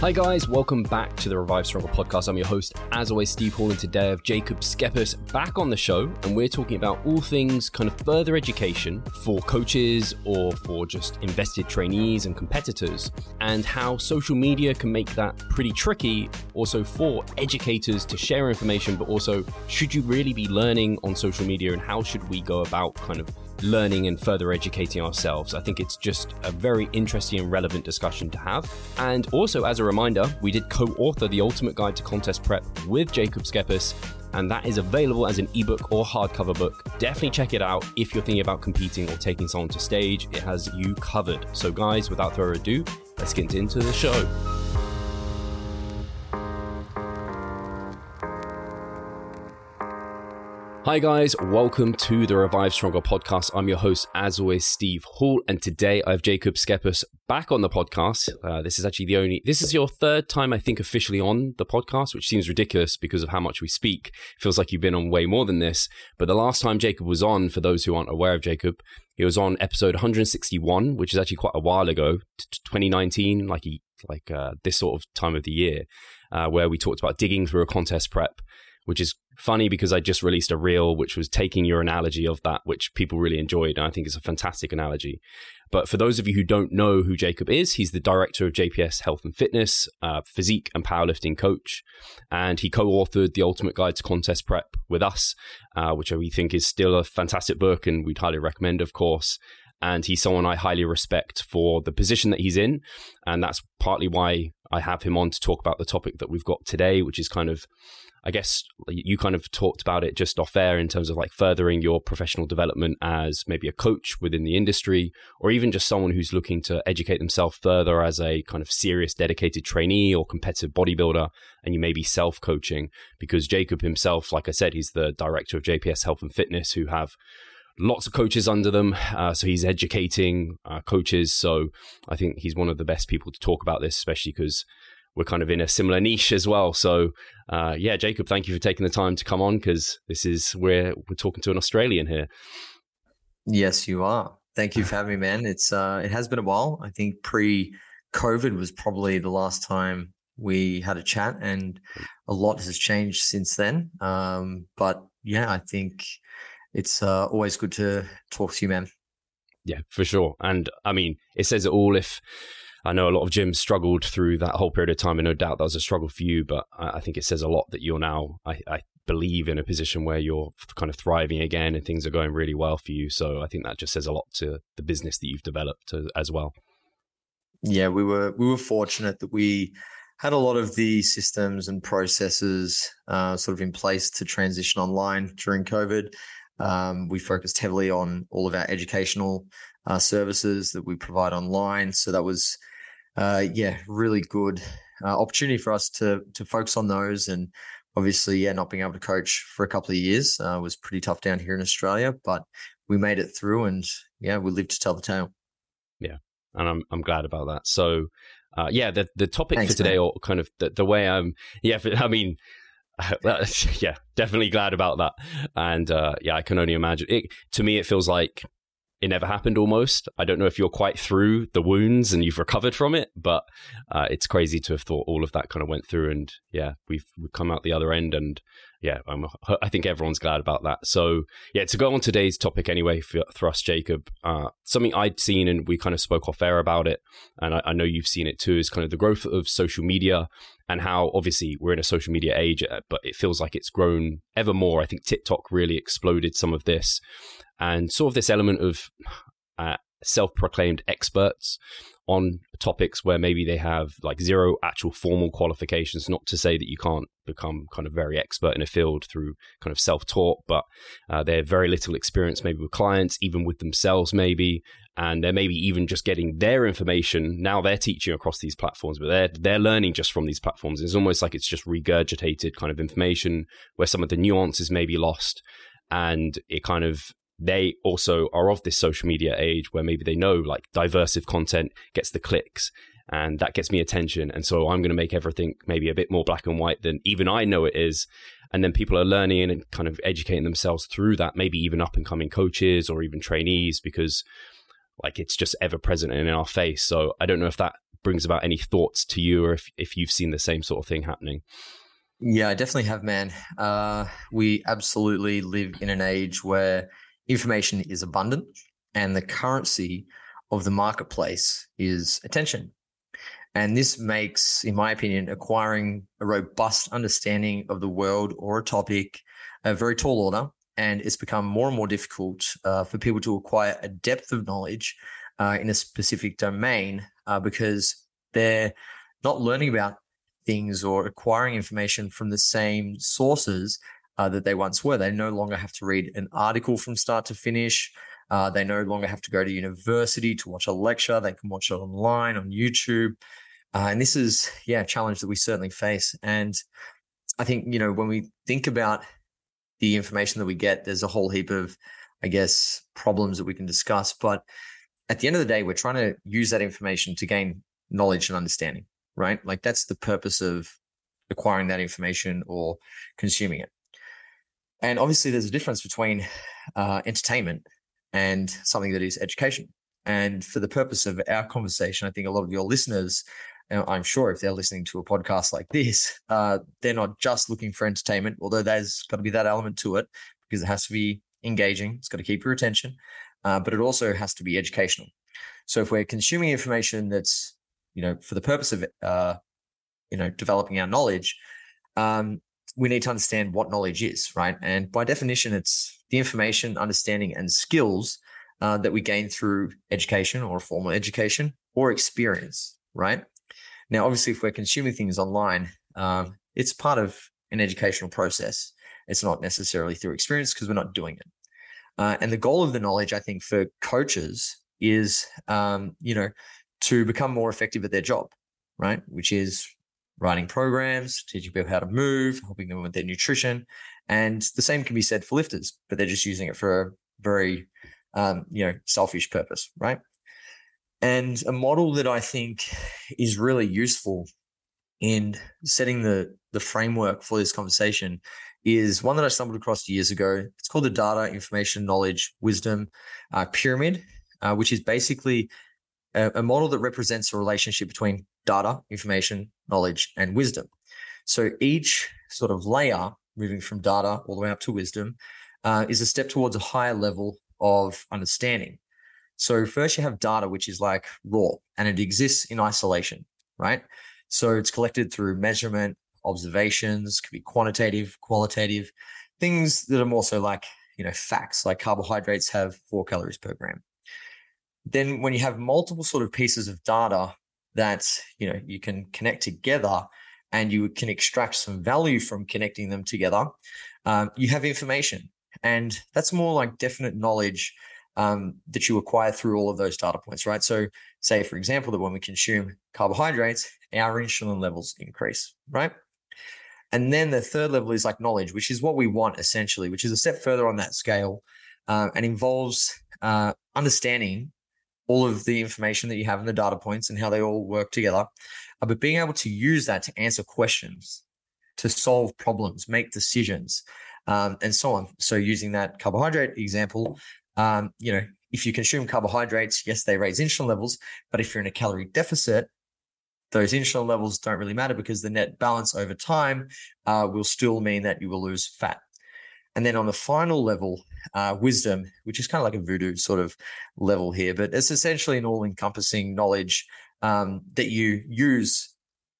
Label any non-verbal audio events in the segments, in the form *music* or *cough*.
Hi guys, welcome back to the Revive Stronger podcast. I'm your host, as always, Steve Hall, and today I have Jacob Schepis back on the show, and we're talking about all things kind of further education for coaches or for just invested trainees and competitors, and how social media can make that pretty tricky also for educators to share information, but also should you really be learning on social media and how should we go about kind of learning and further educating ourselves. I think it's just a very interesting and relevant discussion to have. And also, as a reminder, we did co author The Ultimate Guide to Contest Prep with Jacob Schepis, and that is available as an ebook or hardcover book. Definitely check it out if you're thinking about competing or taking someone to stage. It has you covered. So, guys, without further ado, let's get into the show. Hi, guys. Welcome to the Revive Stronger podcast. I'm your host, as always, Steve Hall. And today I have Jacob Schepis back on the podcast. Uh, this is actually the only, this is your third time, I think, officially on the podcast, which seems ridiculous because of how much we speak. feels like you've been on way more than this. But the last time Jacob was on, for those who aren't aware of Jacob, he was on episode 161, which is actually quite a while ago, 2019, like he, like uh, this sort of time of the year, uh, where we talked about digging through a contest prep which is funny because I just released a reel which was taking your analogy of that, which people really enjoyed. And I think it's a fantastic analogy. But for those of you who don't know who Jacob is, he's the director of JPS Health and Fitness, uh, physique and powerlifting coach. And he co authored The Ultimate Guide to Contest Prep with us, uh, which we think is still a fantastic book and we'd highly recommend, of course and he's someone I highly respect for the position that he's in. And that's partly why I have him on to talk about the topic that we've got today, which is kind of I guess you kind of talked about it just off air in terms of like furthering your professional development as maybe a coach within the industry, or even just someone who's looking to educate themselves further as a kind of serious, dedicated trainee or competitive bodybuilder. And you may be self coaching because Jacob himself, like I said, he's the director of JPS Health and Fitness who have lots of coaches under them. Uh, so he's educating uh, coaches. So I think he's one of the best people to talk about this, especially because we're kind of in a similar niche as well. So, uh, yeah, Jacob, thank you for taking the time to come on because this is where we're talking to an Australian here. Yes, you are. Thank you for having me, man. It's uh, it has been a while. I think pre-COVID was probably the last time we had a chat, and a lot has changed since then. Um, but yeah, I think it's uh, always good to talk to you, man. Yeah, for sure. And I mean, it says it all if I know a lot of gyms struggled through that whole period of time, and no doubt that was a struggle for you. But I, think it says a lot that you're now, I, I, believe, in a position where you're kind of thriving again and things are going really well for you. So I think that just says a lot to the business that you've developed as well. Yeah, we were we were fortunate that we had a lot of the systems and processes uh, sort of in place to transition online during COVID. Um, we focused heavily on all of our educational uh, services that we provide online. So that was uh, yeah, really good uh, opportunity for us to to focus on those. And obviously, yeah, not being able to coach for a couple of years uh, was pretty tough down here in Australia, but we made it through, and yeah, we lived to tell the tale. Yeah, and I'm I'm glad about that. So. Uh, yeah, the the topic Thanks, for today, man. or kind of the, the way I'm, yeah, *laughs* I mean, *laughs* *laughs* yeah, definitely glad about that. And uh, yeah, I can only imagine. It, to me, it feels like it never happened almost. I don't know if you're quite through the wounds and you've recovered from it, but uh, it's crazy to have thought all of that kind of went through. And yeah, we've, we've come out the other end. And yeah, I'm, i think everyone's glad about that. So yeah, to go on today's topic anyway for, us, Jacob, uh, something I'd seen and we kind of spoke off air about it. And I, I know you've seen it too is kind of the growth of social media and how obviously we're in a social media age, uh, but it feels like it's grown ever more. I think TikTok really exploded some of this and sort of this element of uh, self proclaimed experts on topics where maybe they have like zero actual formal qualifications. Not to say that you can't become kind of very expert in a field through kind of self taught, but uh, they have very little experience maybe with clients, even with themselves, maybe. And they're maybe even just getting their information. Now they're teaching across these platforms, but they're they're learning just from these platforms. It's almost like it's just regurgitated kind of information where some of the nuances may be lost, and it kind of they also are of this social media age where maybe they know like diversive content gets the clicks and that gets me attention and so i'm going to make everything maybe a bit more black and white than even i know it is and then people are learning and kind of educating themselves through that maybe even up and coming coaches or even trainees because like it's just ever present and in our face. So I don't know if that brings about any thoughts to you or if, if you've seen the same sort of thing happening. Yeah, I definitely have, man. Uh, we absolutely live in an age where information is abundant and the currency of the marketplace is attention. And this makes, in my opinion, acquiring a robust understanding of the world or a topic a very tall order and it's become more and more difficult uh, for people to acquire a depth of knowledge uh, in a specific domain uh, because they're not learning about things or acquiring information from the same sources uh, that they once were. They no longer have to read an article from start to finish. Uh, they no longer have to go to university to watch a lecture. They can watch it online on YouTube. Uh, and this is, yeah, a challenge that we certainly face. And I think, you know, when we think about the information that we get, there's a whole heap of, I guess, problems that we can discuss. But at the end of the day, we're trying to use that information to gain knowledge and understanding, right? Like that's the purpose of acquiring that information or consuming it. And obviously, there's a difference between uh, entertainment and something that is education. And for the purpose of our conversation, I think a lot of your listeners I'm sure if they're listening to a podcast like this, uh, they're not just looking for entertainment, although there's got to be that element to it because it has to be engaging. It's got to keep your attention, uh, but it also has to be educational. So if we're consuming information that's, you know, for the purpose of, uh, you know, developing our knowledge, um, we need to understand what knowledge is, right? And by definition, it's the information, understanding, and skills uh, that we gain through education or formal education or experience, right? Now, obviously, if we're consuming things online, um, it's part of an educational process. It's not necessarily through experience because we're not doing it. Uh, and the goal of the knowledge, I think, for coaches is, um, you know, to become more effective at their job, right? Which is writing programs, teaching people how to move, helping them with their nutrition. And the same can be said for lifters, but they're just using it for a very, um, you know, selfish purpose, right? And a model that I think is really useful in setting the, the framework for this conversation is one that I stumbled across years ago. It's called the Data Information Knowledge Wisdom uh, Pyramid, uh, which is basically a, a, model that represents a relationship between data, information, knowledge, and wisdom. So each sort of layer, moving from data all the way up to wisdom, uh, is a step towards a higher level of understanding. So first you have data, which is like raw and it exists in isolation, right? So it's collected through measurement, observations, could be quantitative, qualitative, things that are more so like, you know, facts, like carbohydrates have four calories per gram. Then when you have multiple sort of pieces of data that, you know, you can connect together and you can extract some value from connecting them together, um, you have information. And that's more like definite knowledge um, that you acquire through all of those data points, right? So, say, for example, that when we consume carbohydrates, our insulin levels increase, right? And then the third level is like knowledge, which is what we want essentially, which is a step further on that scale uh, and involves uh, understanding all of the information that you have in the data points and how they all work together, uh, but being able to use that to answer questions, to solve problems, make decisions, um, and so on. So, using that carbohydrate example, um, you know, if you consume carbohydrates, yes, they raise insulin levels, but if you're in a calorie deficit, those insulin levels don't really matter because the net balance over time uh, will still mean that you will lose fat. And then on the final level, uh, wisdom, which is kind of like a voodoo sort of level here, but it's essentially an all encompassing knowledge um, that you use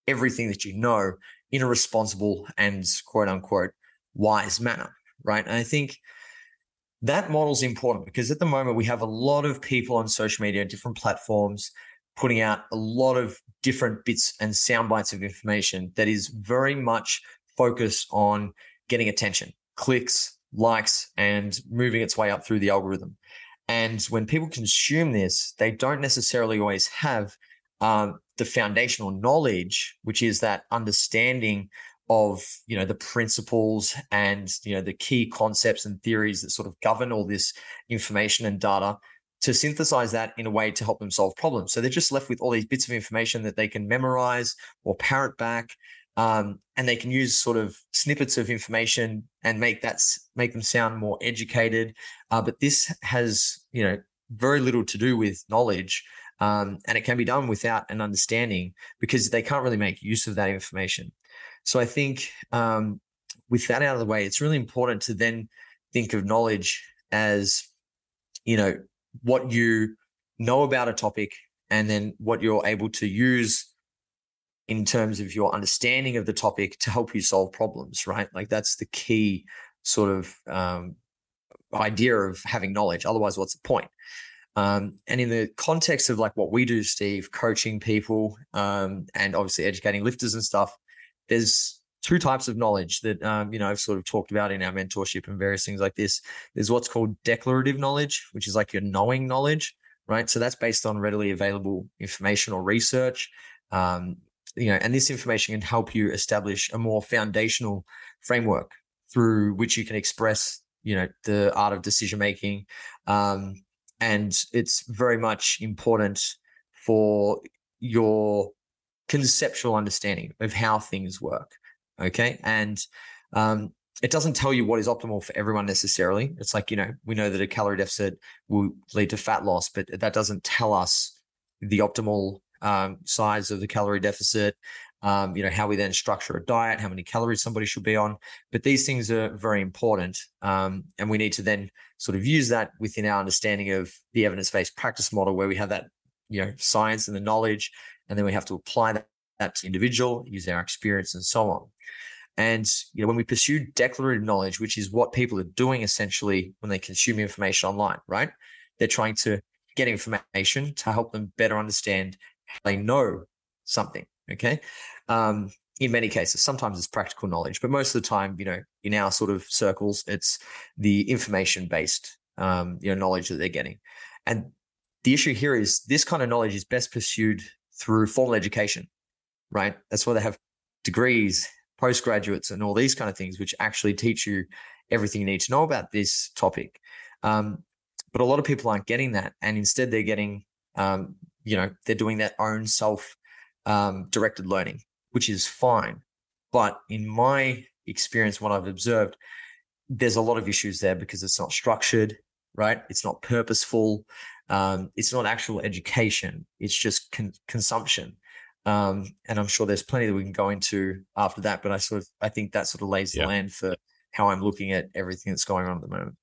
everything that you know in a responsible and quote unquote wise manner. Right. And I think that model is important because at the moment we have a lot of people on social media, and different platforms, putting out a lot of different bits and sound bites of information that is very much focused on getting attention, clicks, likes, and moving its way up through the algorithm. And when people consume this, they don't necessarily always have um, the foundational knowledge, which is that understanding of you know the principles and you know the key concepts and theories that sort of govern all this information and data to synthesize that in a way to help them solve problems. So they're just left with all these bits of information that they can memorize or parrot back, um, and they can use sort of snippets of information and make that make them sound more educated. Uh, but this has you know very little to do with knowledge. Um, and it can be done without an understanding because they can't really make use of that information. So I think um, with that out of the way, it's really important to then think of knowledge as, you know, what you know about a topic and then what you're able to use in terms of your understanding of the topic to help you solve problems, right? Like that's the key sort of um, idea of having knowledge. Otherwise, what's the point? Um, and in the context of like what we do, Steve, coaching people um, and obviously educating lifters and stuff, there's two types of knowledge that um, you know I've sort of talked about in our mentorship and various things like this. There's what's called declarative knowledge, which is like your knowing knowledge, right? So that's based on readily available information or research. Um, you know, and this information can help you establish a more foundational framework through which you can express, you know, the art of decision making. Um, and it's very much important for your conceptual understanding of how things work. Okay. And um, it doesn't tell you what is optimal for everyone necessarily. It's like, you know, we know that a calorie deficit will lead to fat loss, but that doesn't tell us the optimal um, size of the calorie deficit, um, you know, how we then structure a diet, how many calories somebody should be on. But these things are very important. Um, and we need to then sort of use that within our understanding of the evidence based practice model, where we have that, you know, science and the knowledge and then we have to apply that, that to individual, use our experience, and so on. And you know, when we pursue declarative knowledge, which is what people are doing essentially when they consume information online, right? They're trying to get information to help them better understand how they know something. Okay. Um, in many cases, sometimes it's practical knowledge, but most of the time, you know, in our sort of circles, it's the information based, um, you know, knowledge that they're getting. And the issue here is this kind of knowledge is best pursued through formal education, right? That's why they have degrees, postgraduates, and all these kind of things, which actually teach you everything you need to know about this topic. Um, but a lot of people aren't getting that, and instead they're getting, um, you know, they're doing their own self um, directed learning, which is fine. But in my experience, what I've observed, there's a lot of issues there because it's not structured, right? It's not purposeful. Um, it's not actual education; it's just con- consumption. Um, and I'm sure there's plenty that we can go into after that. But I sort of I think that sort of lays the land for how I'm looking at everything that's going on at the moment.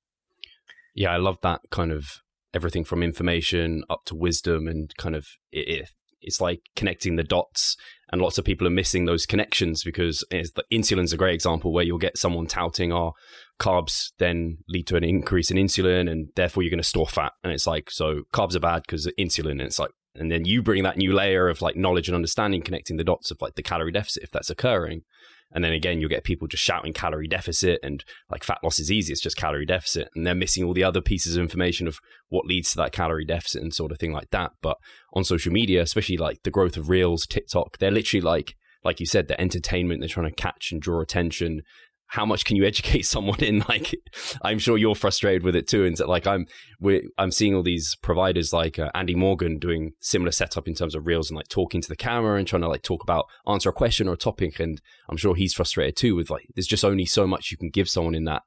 Yeah, I love that kind of everything from information up to wisdom and kind of it, it, it's like connecting the dots and lots of people are missing those connections because the insulin's a great example where you'll get someone touting our oh, carbs then lead to an increase in insulin and therefore you're going to store fat. And it's like so carbs are bad because insulin. And it's like and then you bring that new layer of like knowledge and understanding connecting the dots of like the calorie deficit if that's occurring and then again, you'll get people just shouting calorie deficit and like fat loss is easy. It's just calorie deficit. And they're missing all the other pieces of information of what leads to that calorie deficit and sort of thing like that. But on social media, especially like the growth of Reels, TikTok, they're literally like, like you said, the entertainment. They're trying to catch and draw attention how much can you educate *laughs* someone in? Like i'm sure you're frustrated with it too and like i'm we i'm seeing all these providers like uh, andy morgan doing similar setup in terms of reels and like talking to the camera and trying to like talk about answer a question or a topic. And i'm sure he's frustrated too with like there's just only so much you can give someone in that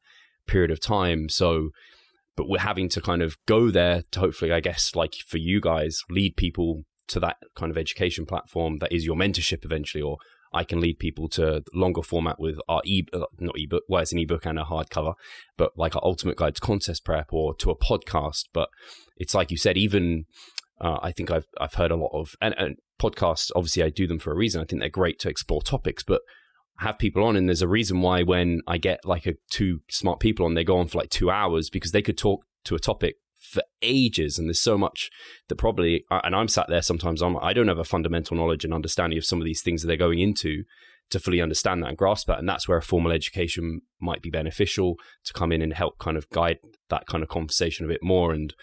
period of time. So but we're having to kind of go there to hopefully i guess like for you guys lead people to that kind of education platform that is your mentorship eventually or I can lead people to longer format with our e uh, not ebook, well, it's an ebook and a hardcover, but like our ultimate guide to contest prep or to a podcast. But it's like you said, even uh, I think I've I've heard a lot of and, and podcasts. Obviously, I do them for a reason. I think they're great to explore topics, but have people on and there's a reason why when I get like a two smart people on, they go on for like two hours because they could talk to a topic for ages and there's so much that probably uh, and i'm sat there sometimes I'm, i don't have a fundamental knowledge and understanding of some of these things that they're going into to fully understand that and grasp that. And that's where a formal education might be beneficial to come in and help kind of guide that kind of conversation a bit more. And,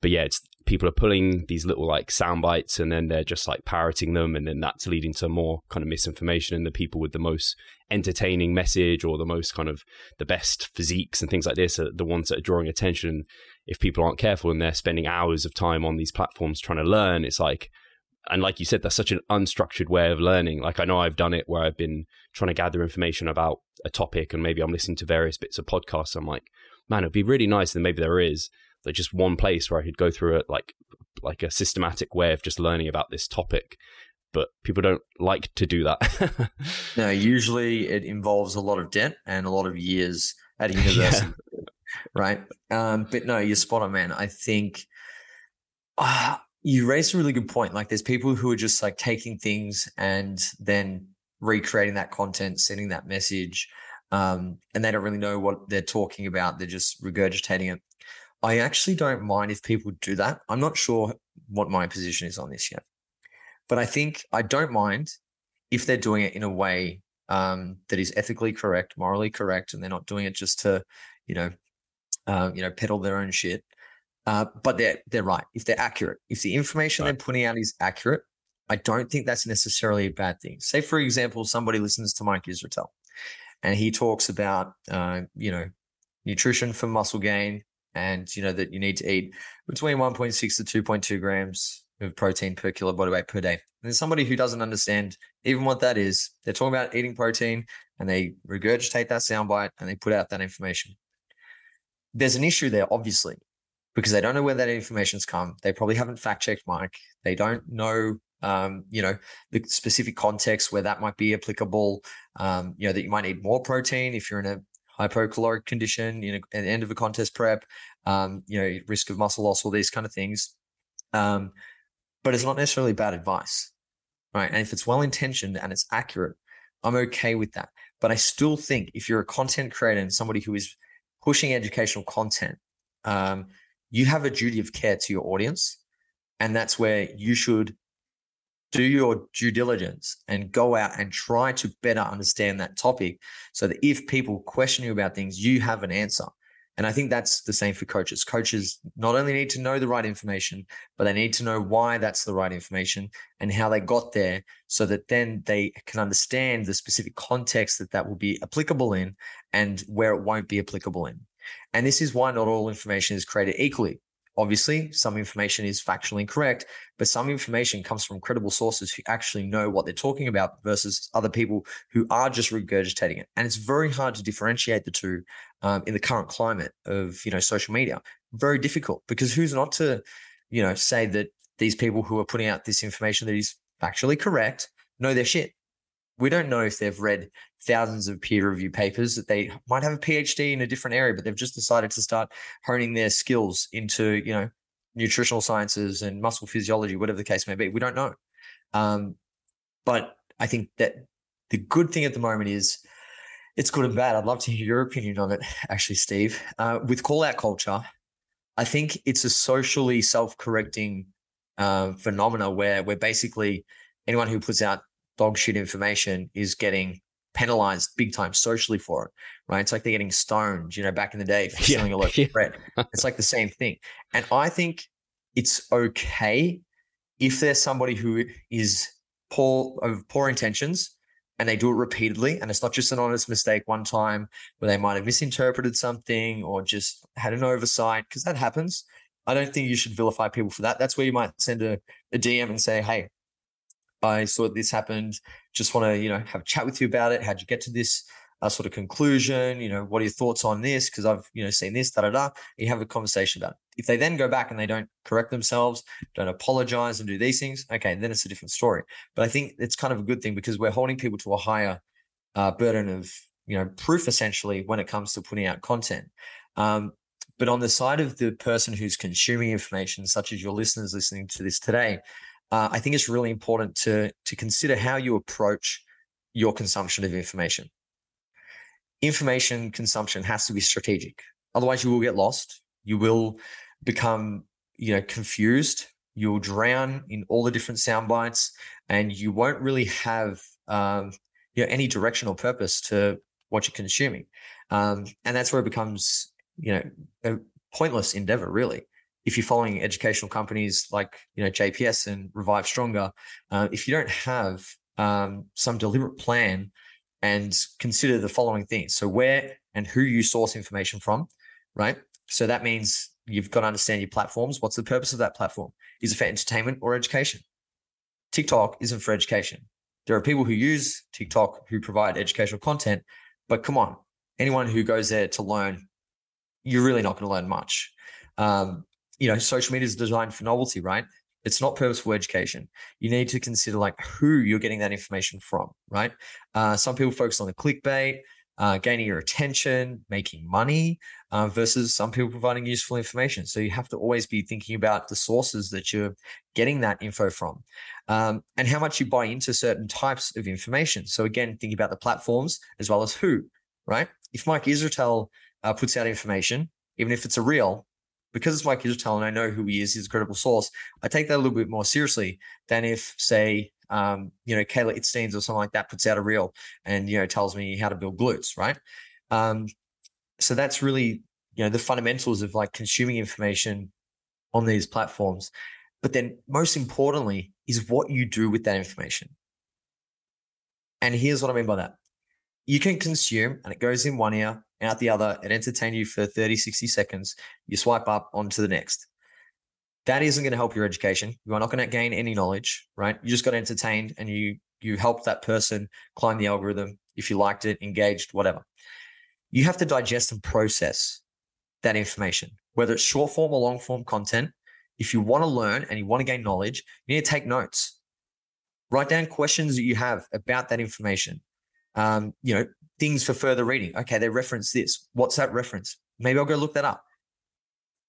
but yeah, it's people are pulling these little like sound bites and then they're just like parroting them. And then that's leading to more kind of misinformation. And the people with the most entertaining message or the most kind of the best physiques and things like this are the ones that are drawing attention. If people aren't careful and they're spending hours of time on these platforms trying to learn, it's like, and like you said, that's such an unstructured way of learning. Like I know I've done it where I've been trying to gather information about a topic, and maybe I'm listening to various bits of podcasts. I'm like, man, it'd be really nice, and maybe there is like just one place where I could go through it, like like a systematic way of just learning about this topic. But people don't like to do that. *laughs* no, usually it involves a lot of debt and a lot of years at *laughs* a university, yeah. Right? Um, but no, you're spot on, man. I think. Uh, you raised a really good point. Like there's people who are just like taking things and then recreating that content, sending that message, um, and they don't really know what they're talking about. They're just regurgitating it. I actually don't mind if people do that. I'm not sure what my position is on this yet, but I think I don't mind if they're doing it in a way um, that is ethically correct, morally correct, and they're not doing it just to, you know, uh, you know, peddle their own shit. Uh, but they're they're right. If they're accurate, if the information right. they're putting out is accurate, I don't think that's necessarily a bad thing. Say, for example, somebody listens to Mike Israetel, and he talks about uh, you know nutrition for muscle gain, and you know that you need to eat between 1.6 to 2.2 grams of protein per kilo body weight per day. And there's somebody who doesn't understand even what that is. They're talking about eating protein, and they regurgitate that soundbite and they put out that information. There's an issue there, obviously, because they don't know where that information's come. They probably haven't fact checked Mike. They don't know, um, you know, the specific context where that might be applicable. Um, you know, that you might need more protein if you're in a hypocaloric condition, you know, at the end of a contest prep, um, you know, risk of muscle loss, all these kind of things. Um, but it's not necessarily bad advice, right? And if it's well intentioned and it's accurate, I'm okay with that. But I still think if you're a content creator and somebody who is pushing educational content, um, you have a duty of care to your audience. And that's where you should do your due diligence and go out and try to better understand that topic so that if people question you about things, you have an answer. And I think that's the same for coaches. Coaches not only need to know the right information, but they need to know why that's the right information and how they got there so that then they can understand the specific context that that will be applicable in and where it won't be applicable in. And this is why not all information is created equally. Obviously, some information is factually incorrect, but some information comes from credible sources who actually know what they're talking about versus other people who are just regurgitating it. And it's very hard to differentiate the two um, in the current climate of you know social media. Very difficult because who's not to you know say that these people who are putting out this information that is factually correct know their shit we don't know if they've read thousands of peer review papers that they might have a phd in a different area but they've just decided to start honing their skills into you know nutritional sciences and muscle physiology whatever the case may be. We don't know. Um, but i think that the good thing at the moment is it's good and bad. I'd love to hear your opinion on it *laughs* actually steve. Uh, with call out culture i think it's a socially self-correcting uh, phenomena where where basically anyone who puts out dog shit information is getting penalized big time socially for it, right? It's like they're getting stoned, you know, back in the day for stealing a loaf yeah. of bread. *laughs* It's like the same thing. And I think it's okay if there's somebody who is poor of poor intentions and they do it repeatedly and it's not just an honest mistake one time where they might have misinterpreted something or just had an oversight because that happens i don't think you should vilify people for that that's where you might send a, a dm and say hey I saw this happened. Just want to, you know, have a chat with you about it. How'd you get to this uh, sort of conclusion? You know, what are your thoughts on this? Because I've, you know, seen this, da da da. You have a conversation about it. If they then go back and they don't correct themselves, don't apologize and do these things, okay, then it's a different story. But I think it's kind of a good thing because we're holding people to a higher uh, burden of, you know, proof essentially when it comes to putting out content. Um, but on the side of the person who's consuming information, such as your listeners listening to this today, uh, I think it's really important to to consider how you approach your consumption of information. Information consumption has to be strategic. Otherwise, you will get lost. You will become, you know, confused. You'll drown in all the different sound bites, and you won't really have, um, you know any direction or purpose to what you're consuming. Um, and that's where it becomes, you know, a pointless endeavor, really. If you're following educational companies like, you know, JPS and Revive Stronger, uh, if you don't have um, some deliberate plan and consider the following things. So, where and who you source information from, right? So, that means you've got to understand your platforms. What's the purpose of that platform? Is it for entertainment or education? TikTok isn't for education. There are people who use TikTok who provide educational content, but come on, anyone who goes there to learn, you're really not going to learn much. Um, you know, social media is designed for novelty, right? It's not purposeful education. You need to consider like who you're getting that information from, right? Uh, some people focus on the clickbait, uh, gaining your attention, making money, uh, versus some people providing useful information. So you have to always be thinking about the sources that you're getting that info from um, and how much you buy into certain types of information. So again, think about the platforms as well as who, right? If Mike Israetel uh, puts out information, even if it's a reel, because it's Mike Israetel and I know who he is, he's a credible source, I take that a little bit more seriously than if, say, um, you know, Kayla Itsines or something like that puts out a reel and, you know, tells me how to build glutes, right? Um, so that's really, you know, the fundamentals of like consuming information on these platforms. But then most importantly is what you do with that information. And here's what I mean by that. You can consume and it goes in one ear, out the other, it entertain you for 30, 60 seconds. You swipe up onto the next that isn't going to help your education. You are not going to gain any knowledge, right? You just got entertained and you you helped that person climb the algorithm if you liked it, engaged, whatever. You have to digest and process that information, whether it's short form or long form content. If you want to learn and you want to gain knowledge, you need to take notes. Write down questions that you have about that information. Um, you know, things for further reading. Okay, they reference this. What's that reference? Maybe I'll go look that up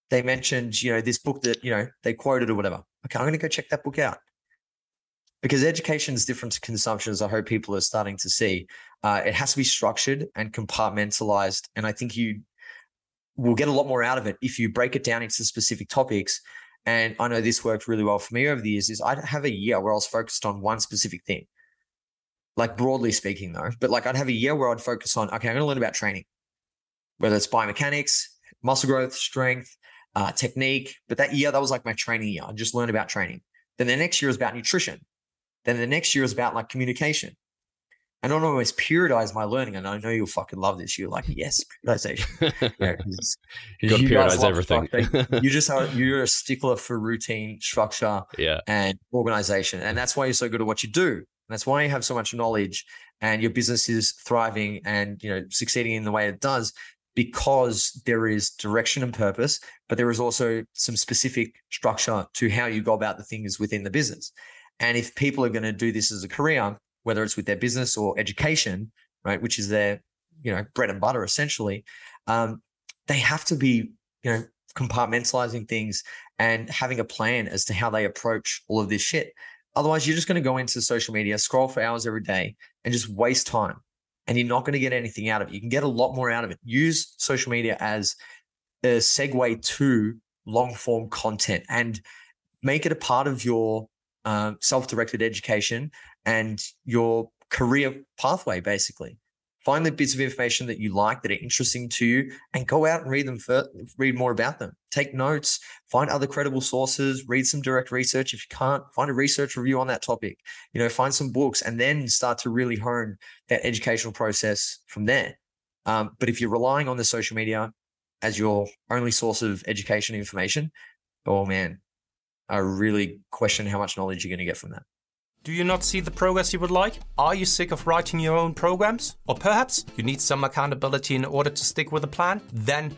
they mentioned, you know, this book that, you know, they quoted or whatever. Okay, I'm going to go check that book out. Because education is different to consumption, as I hope people are starting to see. Uh, it has to be structured and compartmentalized. And I think you will get a lot more out of it if you break it down into specific topics. And I know this worked really well for me over the years is I'd have a year where I was focused on one specific thing. Like broadly speaking, though, but like I'd have a year where I'd focus on, okay, I'm going to learn about training, whether it's biomechanics, muscle growth, strength, uh, technique. But that year, that was like my training year. I just learned about training. Then the next year was about nutrition. Then the next year was about like communication. And I don't always periodize my learning. And I know you'll fucking love this. You're like, yes, periodization. *laughs* yeah, *laughs* you got to periodize everything. *laughs* you just are, you're a stickler for routine, structure, yeah. and organization. And that's why you're so good at what you do. And that's why you have so much knowledge and your business is thriving and you know succeeding in the way it does because there is direction and purpose, but there is also some specific structure to how you go about the things within the business. And if people are going to do this as a career, whether it's with their business or education, right, which is their you know bread and butter essentially, um, they have to be you know compartmentalizing things and having a plan as to how they approach all of this shit. Otherwise, you're just going to go into social media, scroll for hours every day, and just waste time and you're not going to get anything out of it. You can get a lot more out of it. Use social media as a segue to long form content and make it a part of your uh, self directed education and your career pathway, basically. Find the bits of information that you like that are interesting to you and go out and read them for, read more about them. Take notes, find other credible sources, read some direct research. If you can't, find a research review on that topic. You know, find some books and then start to really hone that educational process from there. Um, but if you're relying on the social media as your only source of education information, oh man, I really question how much knowledge you're going to get from that. Do you not see the progress you would like? Are you sick of writing your own programs? Or perhaps you need some accountability in order to stick with a plan? Then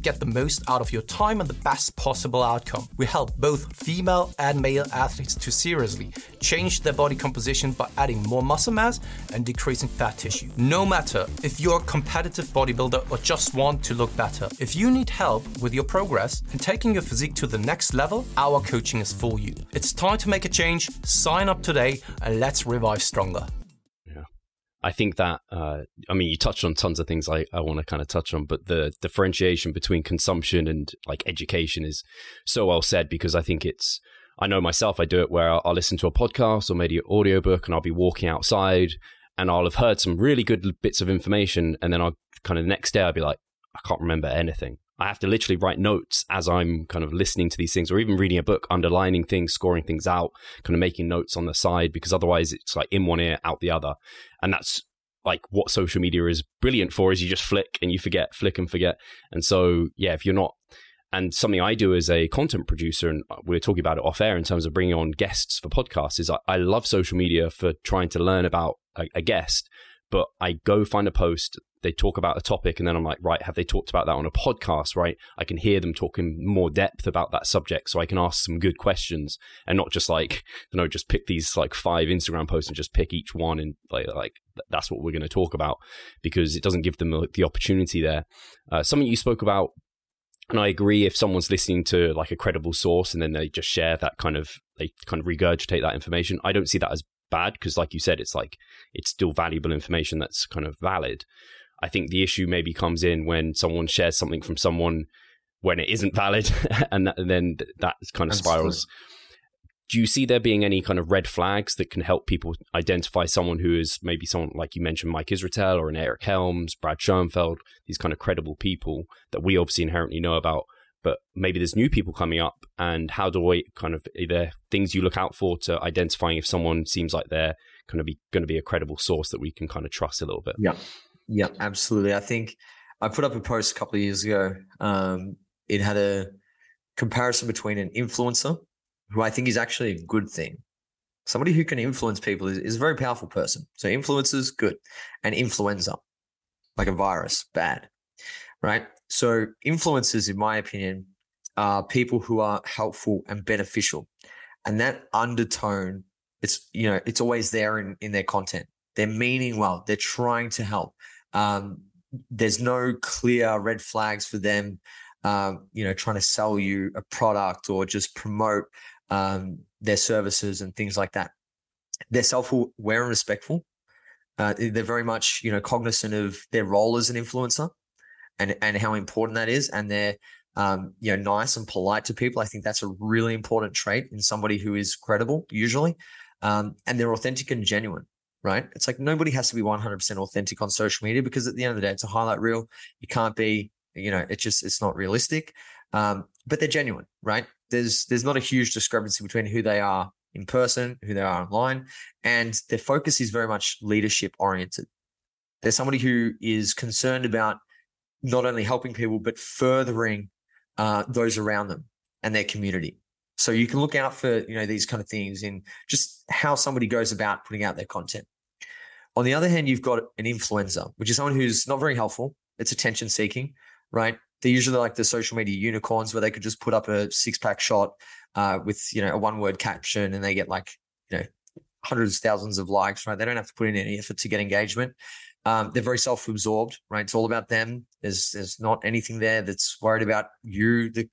get the most out of your time and the best possible outcome. We help both female and male athletes to seriously change their body composition by adding more muscle mass and decreasing fat tissue. No matter if you're a competitive bodybuilder or just want to look better, if you need help with your progress and taking your physique to the next level, our coaching is for you. It's time to make a change. Sign up today and let's revive stronger. I think that, uh, I mean, you touched on tons of things I, I want to kind of touch on, but the differentiation between consumption and like education is so well said because I think it's, I know myself, I do it where I'll, I'll listen to a podcast or maybe an audiobook and I'll be walking outside and I'll have heard some really good bits of information. And then I'll kind of the next day I'll be like, I can't remember anything. I have to literally write notes as I'm kind of listening to these things or even reading a book, underlining things, scoring things out, kind of making notes on the side because otherwise it's like in one ear, out the other. And that's like what social media is brilliant for is you just flick and you forget, flick and forget. And so, yeah, if you're not, and something I do as a content producer, and we are talking about it off air in terms of bringing on guests for podcasts, is I, I love social media for trying to learn about a, a guest, but I go find a post they talk about a topic and then I'm like, right, have they talked about that on a podcast? Right. I can hear them talking more depth about that subject so I can ask some good questions and not just like, you know, just pick these like five Instagram posts and just pick each one and like, like that's what we're going to talk about because it doesn't give them the opportunity there. Uh, something you spoke about and I agree if someone's listening to like a credible source and then they just share that kind of they kind of regurgitate that information. I don't see that as bad because like you said it's like it's still valuable information that's kind of valid I think the issue maybe comes in when someone shares something from someone when it isn't valid, *laughs* and, that, and then that kind of spirals. Do you see there being any kind of red flags that can help people identify someone who is maybe someone like you mentioned, Mike Israetel or an Eric Helms, Brad Schoenfeld, these kind of credible people that we obviously inherently know about, but maybe there's new people coming up, and how do we kind of are there things you look out for to identifying if someone seems like they're kind of be going to be a credible source that we can kind of trust a little bit? Yeah. Yeah, absolutely. I think I put up a post a couple of years ago. Um, it had a comparison between an influencer, who I think is actually a good thing. Somebody who can influence people is, is a very powerful person. So influencers, good. And influenza, like a virus, bad. Right. So influencers, in my opinion, are people who are helpful and beneficial. And that undertone, it's you know, it's always there in, in their content. They're meaning well, they're trying to help. Um, there's no clear red flags for them, um, you know, trying to sell you a product or just promote um, their services and things like that. They're self-aware and respectful. Uh, they're very much, you know, cognizant of their role as an influencer and and how important that is, and they're um, you know nice and polite to people. I think that's a really important trait in somebody who is credible, usually, um, and they're authentic and genuine right? It's like nobody has to be 100% authentic on social media because at the end of the day, it's a highlight reel. You can't be, you know, it's just, it's not realistic. Um, but they're genuine, right? There's, there's not a huge discrepancy between who they are in person, who they are online, and their focus is very much leadership oriented. They're somebody who is concerned about not only helping people, but furthering uh, those around them and their community. So you can look out for you know these kind of things in just how somebody goes about putting out their content. On the other hand, you've got an influencer, which is someone who's not very helpful. It's attention seeking, right? They're usually like the social media unicorns where they could just put up a six pack shot uh, with you know a one word caption and they get like you know hundreds thousands of likes, right? They don't have to put in any effort to get engagement. Um, they're very self-absorbed, right? It's all about them. There's there's not anything there that's worried about you, the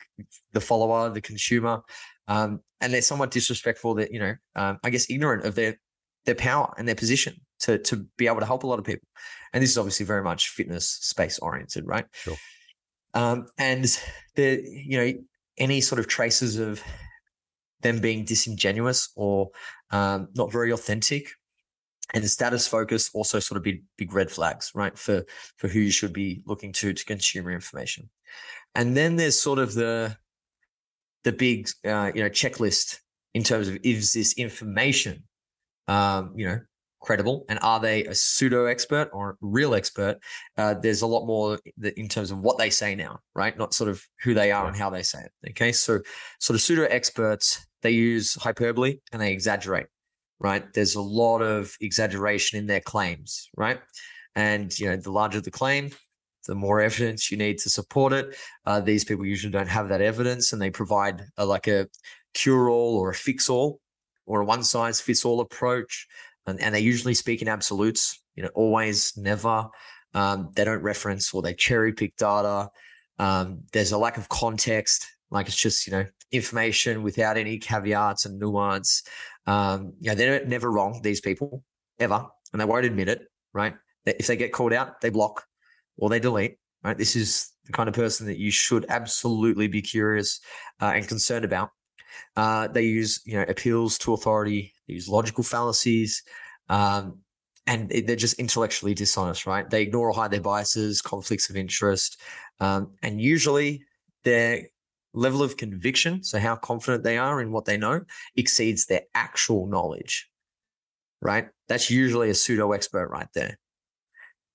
the follower, the consumer, um, and they're somewhat disrespectful. That you know, um, I guess ignorant of their their power and their position to to be able to help a lot of people. And this is obviously very much fitness space oriented, right? Sure. Um, and the you know any sort of traces of them being disingenuous or um, not very authentic and the status focus also sort of big big red flags right for for who you should be looking to to consume your information. And then there's sort of the the big uh, you know checklist in terms of is this information um, you know credible? And are they a pseudo expert or real expert? Uh, there's a lot more in terms of what they say now right? Not sort of who they are and how they say it okay? So sort of pseudo experts they use hyperbole and they exaggerate right there's a lot of exaggeration in their claims right and you know the larger the claim the more evidence you need to support it. Uh, these people usually don't have that evidence, and they provide a, like a cure-all or a fix-all or a one-size-fits-all approach, and, and they usually speak in absolutes. You know, always, never. Um, they don't reference or they cherry pick data. Um, there's a lack of context. Like it's just you know information without any caveats and nuance. Um, you know, they're never wrong. These people ever, and they won't admit it. Right? If they get called out, they block or they delete. Right? This is the kind of person that you should absolutely be curious uh, and concerned about. Uh, they use you know appeals to authority. They use logical fallacies. Um, and they're just intellectually dishonest, right? They ignore or hide their biases, conflicts of interest, um, and usually their level of conviction, so how confident they are in what they know, exceeds their actual knowledge, right? That's usually a pseudo expert right there.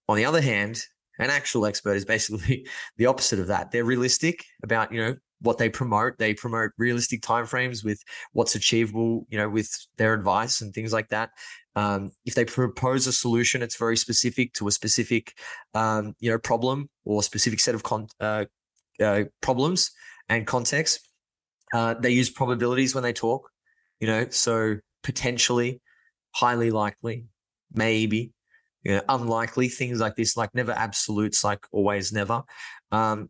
On the other hand, an actual expert is basically *laughs* the opposite of that. They're realistic about, you know, what they promote. They promote realistic timeframes with what's achievable, you know, with their advice and things like that. Um, if they propose a solution, it's very specific to a specific, um, you know, problem or specific set of con- uh, uh, problems and context. Uh, they use probabilities when they talk, you know, so potentially, highly likely, maybe, you know, unlikely things like this, like never absolutes, like always never. Um,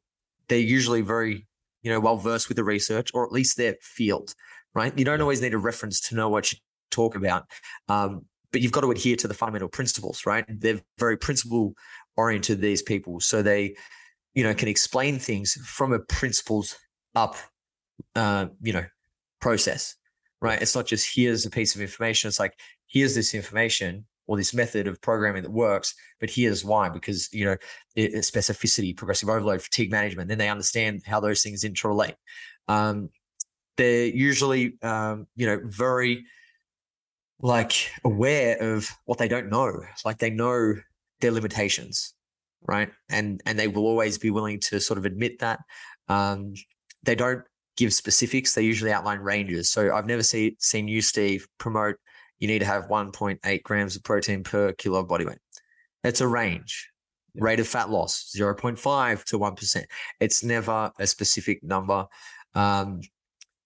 they're usually very, you know, well versed with the research or at least their field, right? You don't always need a reference to know what you talk about. Um, but you've got to adhere to the fundamental principles, right? They're very principle oriented, these people. So they, you know, can explain things from a principles up, uh, you know, process, right? It's not just here's a piece of information. It's like, here's this information or this method of programming that works, but here's why, because, you know, it, it specificity, progressive overload, fatigue management, then they understand how those things interrelate. Um, they're usually, um, you know, very, like aware of what they don't know. Like they know their limitations, right? And and they will always be willing to sort of admit that. Um, they don't give specifics. They usually outline ranges. So I've never see, seen you, Steve, promote you need to have 1.8 grams of protein per kilo of body weight. That's a range. Yeah. Rate of fat loss 0.5 to 1%. It's never a specific number. Um,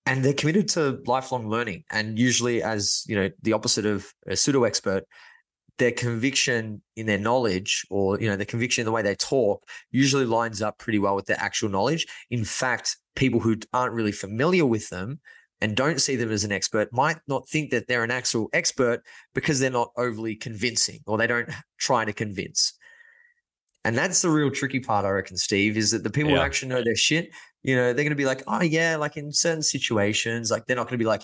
and they're committed to lifelong learning. And usually, as you know, the opposite of a pseudo expert, their conviction in their knowledge or you know the conviction in the way they talk usually lines up pretty well with their actual knowledge in fact people who aren't really familiar with them and don't see them as an expert might not think that they're an actual expert because they're not overly convincing or they don't try to convince and that's the real tricky part i reckon steve is that the people yeah. who actually know their shit you know, they're going to be like, oh, yeah, like in certain situations, like they're not going to be like,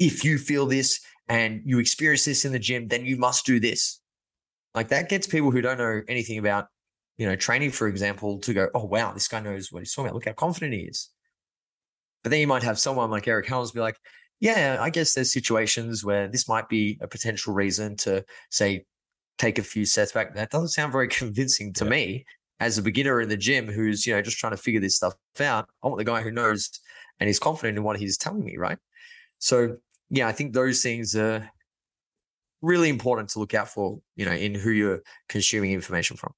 if you feel this and you experience this in the gym, then you must do this. Like that gets people who don't know anything about, you know, training, for example, to go, oh, wow, this guy knows what he's talking about. Look how confident he is. But then you might have someone like Eric Helms be like, yeah, I guess there's situations where this might be a potential reason to say, take a few sets back. That doesn't sound very *laughs* convincing to yeah. me as a beginner in the gym who's, you know, just trying to figure this stuff out. I want the guy who knows and is confident in what he's telling me, right? So, yeah, I think those things are really important to look out for, you know, in who you're consuming information from.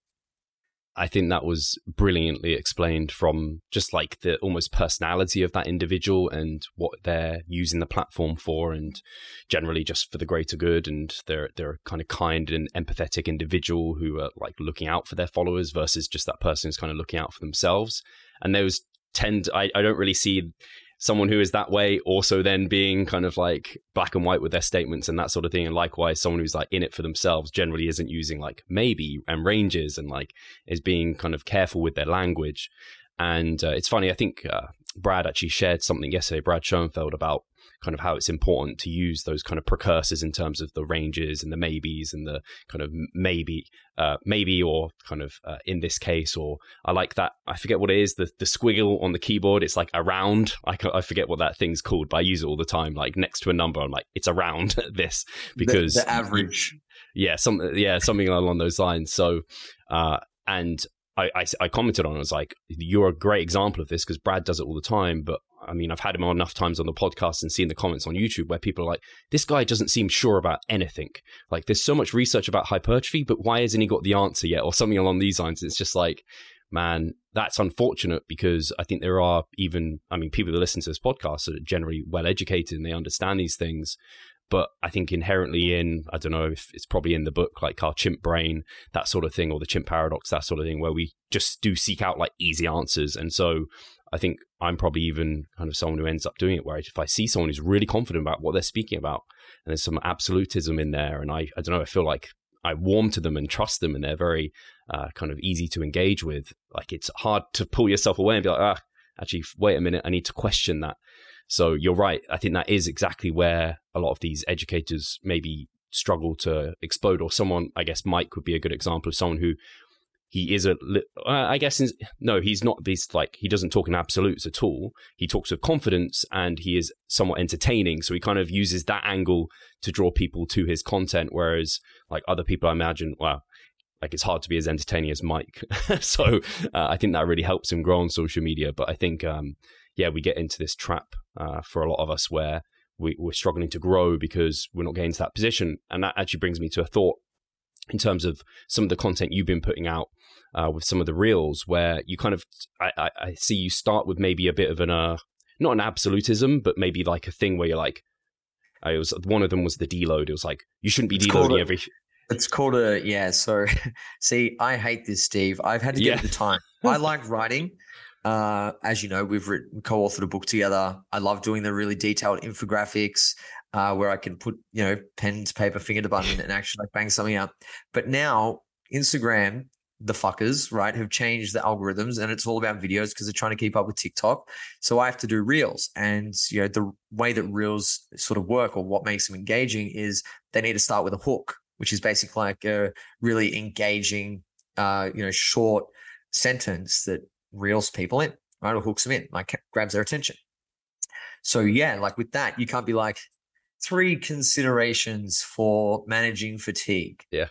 I think that was brilliantly explained from just like the almost personality of that individual and what they're using the platform for, and generally just for the greater good. And they're they're kind of kind and empathetic individual who are like looking out for their followers versus just that person who's kind of looking out for themselves. And those tend, I, I don't really see someone who is that way also then being kind of like black and white with their statements and that sort of thing. And likewise someone who's like in it for themselves generally isn't using like maybe and ranges and like is being kind of careful with their language. And uh, it's funny i think uh, brad actually shared something yesterday brad schoenfeld about kind of how it's important to use those kind of precursors in terms of the ranges and the maybes and the kind of maybe, uh, maybe or kind of uh, in this case, or I like that. I forget what it is. The the squiggle on the keyboard. It's like around. I I forget what that thing's called, but I use it all the time. Like next to a number, I'm like it's around *laughs* this because the, the average. Yeah, some yeah something along those lines. So, uh, and I, I, I, commented on it. I was like, you're a great example of this because Brad does it all the time. But I mean, I've had him on enough times on the podcast and seen the comments on YouTube where people are like, this guy doesn't seem sure about anything. Like, there's so much research about hypertrophy, but why hasn't he got the answer yet? Or something along these lines. It's just like, man, that's unfortunate because I think there are even, I mean, people that listen to this podcast are generally well educated and they understand these things. But I think inherently in, I don't know if it's probably in the book, like our chimp brain, that sort of thing, or the chimp paradox, that sort of thing, where we just do seek out like easy answers. And so I think I'm probably even kind of someone who ends up doing it where if I see someone who's really confident about what they're speaking about and there's some absolutism in there, and I, I don't know, I feel like I warm to them and trust them and they're very uh, kind of easy to engage with, like it's hard to pull yourself away and be like, ah, actually, wait a minute, I need to question that. So you're right. I think that is exactly where a lot of these educators maybe struggle to explode, or someone, I guess Mike would be a good example of someone who he is a uh, i guess no he's not this like he doesn't talk in absolutes at all. He talks with confidence and he is somewhat entertaining. So he kind of uses that angle to draw people to his content whereas like other people i imagine well like it's hard to be as entertaining as mike. *laughs* So uh, i think that really helps him grow on social media. But i think um yeah we get into this trap uh, for a lot of us where we, we're struggling to grow because we're not getting to that position. And that actually brings me to a thought in terms of some of the content you've been putting out uh, with some of the reels, where you kind of I, I, see you start with maybe a bit of an uh, not an absolutism, but maybe like a thing where you're like, I was one of them was the deload. It was like you shouldn't be it's deloading every. It's called a yeah. So, *laughs* see, I hate this, Steve. I've had to give yeah. it the time. I *laughs* like writing. Uh, as you know, we've written co-authored a book together. I love doing the really detailed infographics uh, where I can put, you know, pen to paper, finger to button, and actually like bang something up. But now Instagram, the fuckers, right, have changed the algorithms, and it's all about videos because they're trying to keep up with TikTok. So I have to do reels, and you know the way that reels sort of work, or what makes them engaging, is they need to start with a hook, which is basically like a really engaging, uh, you know, short sentence that reels people in, right, or hooks them in, like grabs their attention. So yeah, like with that, you can't be like, three considerations for managing fatigue. Yeah.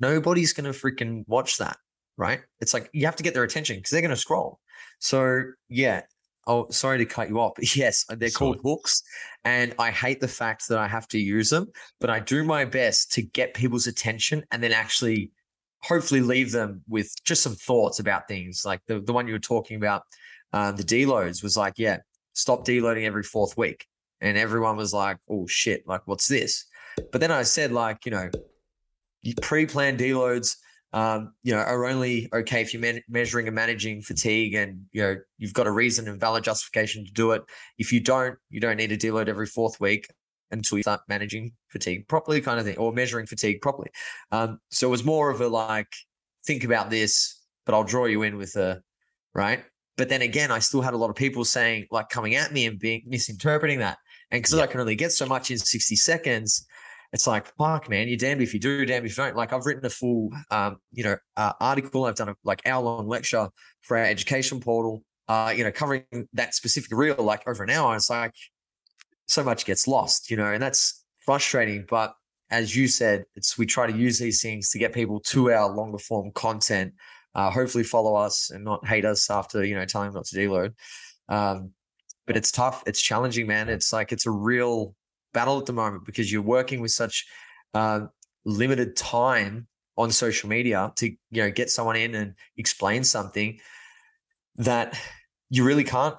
Nobody's going to freaking watch that, right? It's like you have to get their attention because they're going to scroll. So, yeah. Oh, sorry to cut you off. *laughs* Yes, they're sorry. called hooks. And I hate the fact that I have to use them, but I do my best to get people's attention and then actually hopefully leave them with just some thoughts about things. Like the, the one you were talking about, um, the deloads was like, yeah, stop deloading every fourth week and everyone was like, "Oh shit! Like, what's this?" But then I said, like, you know, pre-planned deloads, um, you know, are only okay if you're man- measuring and managing fatigue, and you know, you've got a reason and valid justification to do it. If you don't, you don't need to deload every fourth week until you start managing fatigue properly, kind of thing, or measuring fatigue properly. Um, so it was more of a like, think about this, but I'll draw you in with a right. But then again, I still had a lot of people saying, like, coming at me and being misinterpreting that. And because yeah. I can only get so much in 60 seconds, it's like, fuck, man, you're damned if you do, damned if you don't. Like, I've written a full, um, you know, uh, article. I've done a like hour long lecture for our education portal, uh, you know, covering that specific reel like over an hour. It's like so much gets lost, you know, and that's frustrating. But as you said, it's we try to use these things to get people to our longer form content. Uh, hopefully, follow us and not hate us after you know telling them not to deload. Um, but it's tough. It's challenging, man. It's like it's a real battle at the moment because you're working with such uh, limited time on social media to you know get someone in and explain something that you really can't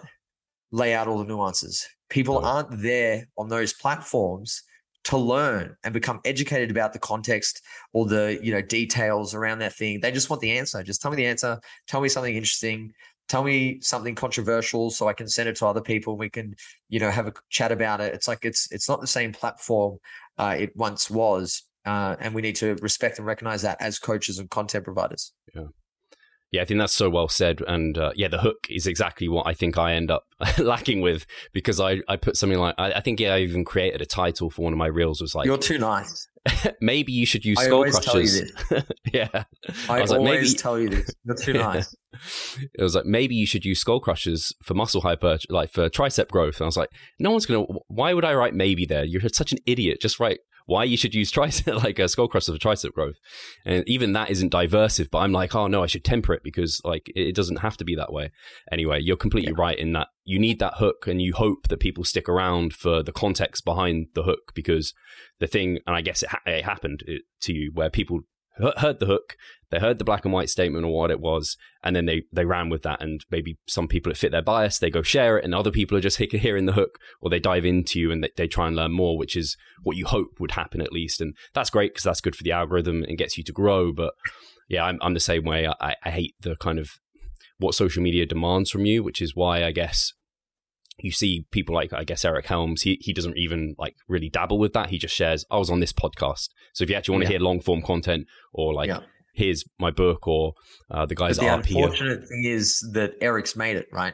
lay out all the nuances. People aren't there on those platforms to learn and become educated about the context or the you know details around that thing. They just want the answer. Just tell me the answer. Tell me something interesting tell me something controversial so I can send it to other people. We can, you know, have a chat about it. It's like it's it's not the same platform uh, it once was, uh, and we need to respect and recognize that as coaches and content providers. Yeah. Yeah, I think that's so well said. And uh, yeah, the hook is exactly what I think I end up *laughs* lacking with because I, I put something like, I, I, think yeah, I even created a title for one of my reels was like, You're too nice. *laughs* maybe you should use skull crushers. *laughs* yeah. I, I was like, maybe... tell you this. You're too *laughs* nice. it was like, maybe you should use skull crushers for muscle hyper, like for tricep growth. And I was like, no one's going to, why would I write maybe there? You're such an idiot. Just write why you should use tricep like a skull crusher for tricep growth. And even that isn't diversive, but I'm like, oh no, I should temper it because like it doesn't have to be that way. Anyway, you're completely yeah. right in that you need that hook and you hope that people stick around for the context behind the hook because the thing, and I guess it, ha- it happened uh, to you where people heard the hook, they heard the black and white statement or what it was, and then they they ran with that. And maybe some people it fit their bias, they go share it, and other people are just hearing the hook, or they dive into you and they, they try and learn more, which is what you hope would happen at least. And that's great because that's good for the algorithm and gets you to grow. But yeah, I'm I'm the same way. I, I hate the kind of what social media demands from you, which is why I guess you see people like I guess Eric Helms. He he doesn't even like really dabble with that. He just shares. I was on this podcast. So if you actually want to yeah. hear long form content or like yeah. here's my book or uh, the guys. But the unfortunate here. thing is that Eric's made it right.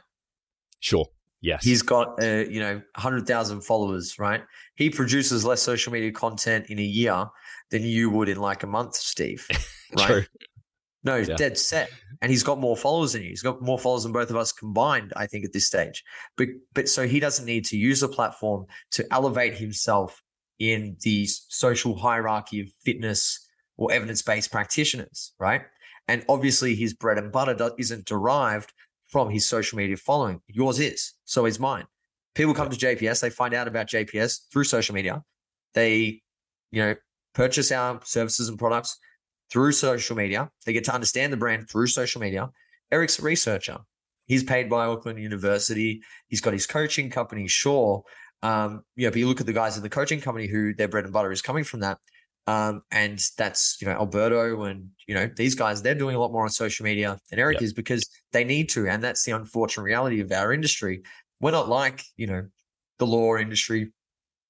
Sure. Yes. He's got uh, you know hundred thousand followers. Right. He produces less social media content in a year than you would in like a month, Steve. *laughs* Right. No, he's yeah. dead set. And he's got more followers than you. He's got more followers than both of us combined, I think, at this stage. But but so he doesn't need to use a platform to elevate himself in the social hierarchy of fitness or evidence-based practitioners, right? And obviously his bread and butter isn't derived from his social media following. Yours is. So is mine. People come to JPS, they find out about JPS through social media. They, you know, purchase our services and products through social media. They get to understand the brand through social media. Eric's a researcher. He's paid by Auckland University. He's got his coaching company, sure. Um, know, but you look at the guys in the coaching company who their bread and butter is coming from that. Um, and that's, you know, Alberto and, you know, these guys, they're doing a lot more on social media than Eric yep. is because they need to. And that's the unfortunate reality of our industry. We're not like, you know, the law industry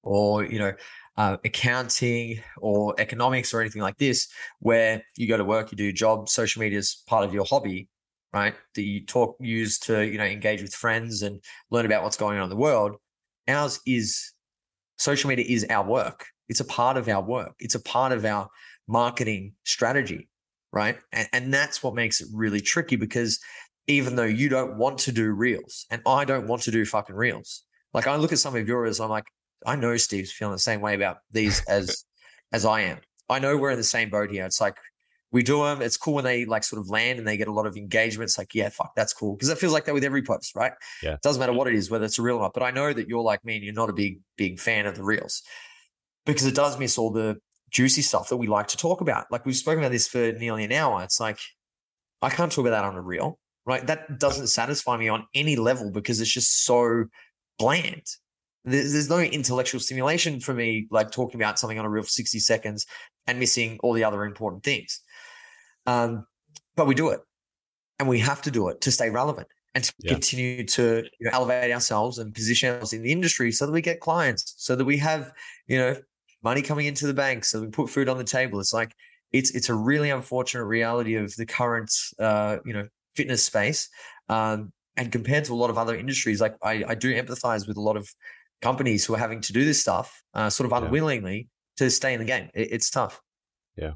or, you know, uh, accounting or economics or anything like this, where you go to work, you do your job, social media is part of your hobby, right? That you talk, use to, you know, engage with friends and learn about what's going on in the world. Ours is social media is our work. It's a part of our work. It's a part of our marketing strategy, right? And, and that's what makes it really tricky because even though you don't want to do reels and I don't want to do fucking reels, like I look at some of yours, I'm like, I know Steve's feeling the same way about these as *laughs* as I am. I know we're in the same boat here. It's like we do them. It's cool when they like sort of land and they get a lot of engagement. It's like, yeah, fuck, that's cool. Because it feels like that with every post, right? Yeah. It doesn't matter what it is, whether it's a reel or not. But I know that you're like me and you're not a big, big fan of the reels because it does miss all the juicy stuff that we like to talk about. Like we've spoken about this for nearly an hour. It's like, I can't talk about that on a reel, right? That doesn't satisfy me on any level because it's just so bland there's, there's no intellectual stimulation for me, like talking about something on a reel for 60 seconds and missing all the other important things. Um, but we do it and we have to do it to stay relevant and to yeah. continue to you know, elevate ourselves and position ourselves in the industry so that we get clients, so that we have, you know, money coming into the bank, so we put food on the table. It's like, it's, it's a really unfortunate reality of the current, uh, you know, fitness space. Um, and compared to a lot of other industries, like I, I do empathize with a lot of companies who are having to do this stuff uh, sort of unwillingly yeah. to stay in the game. It, it's tough. Yeah.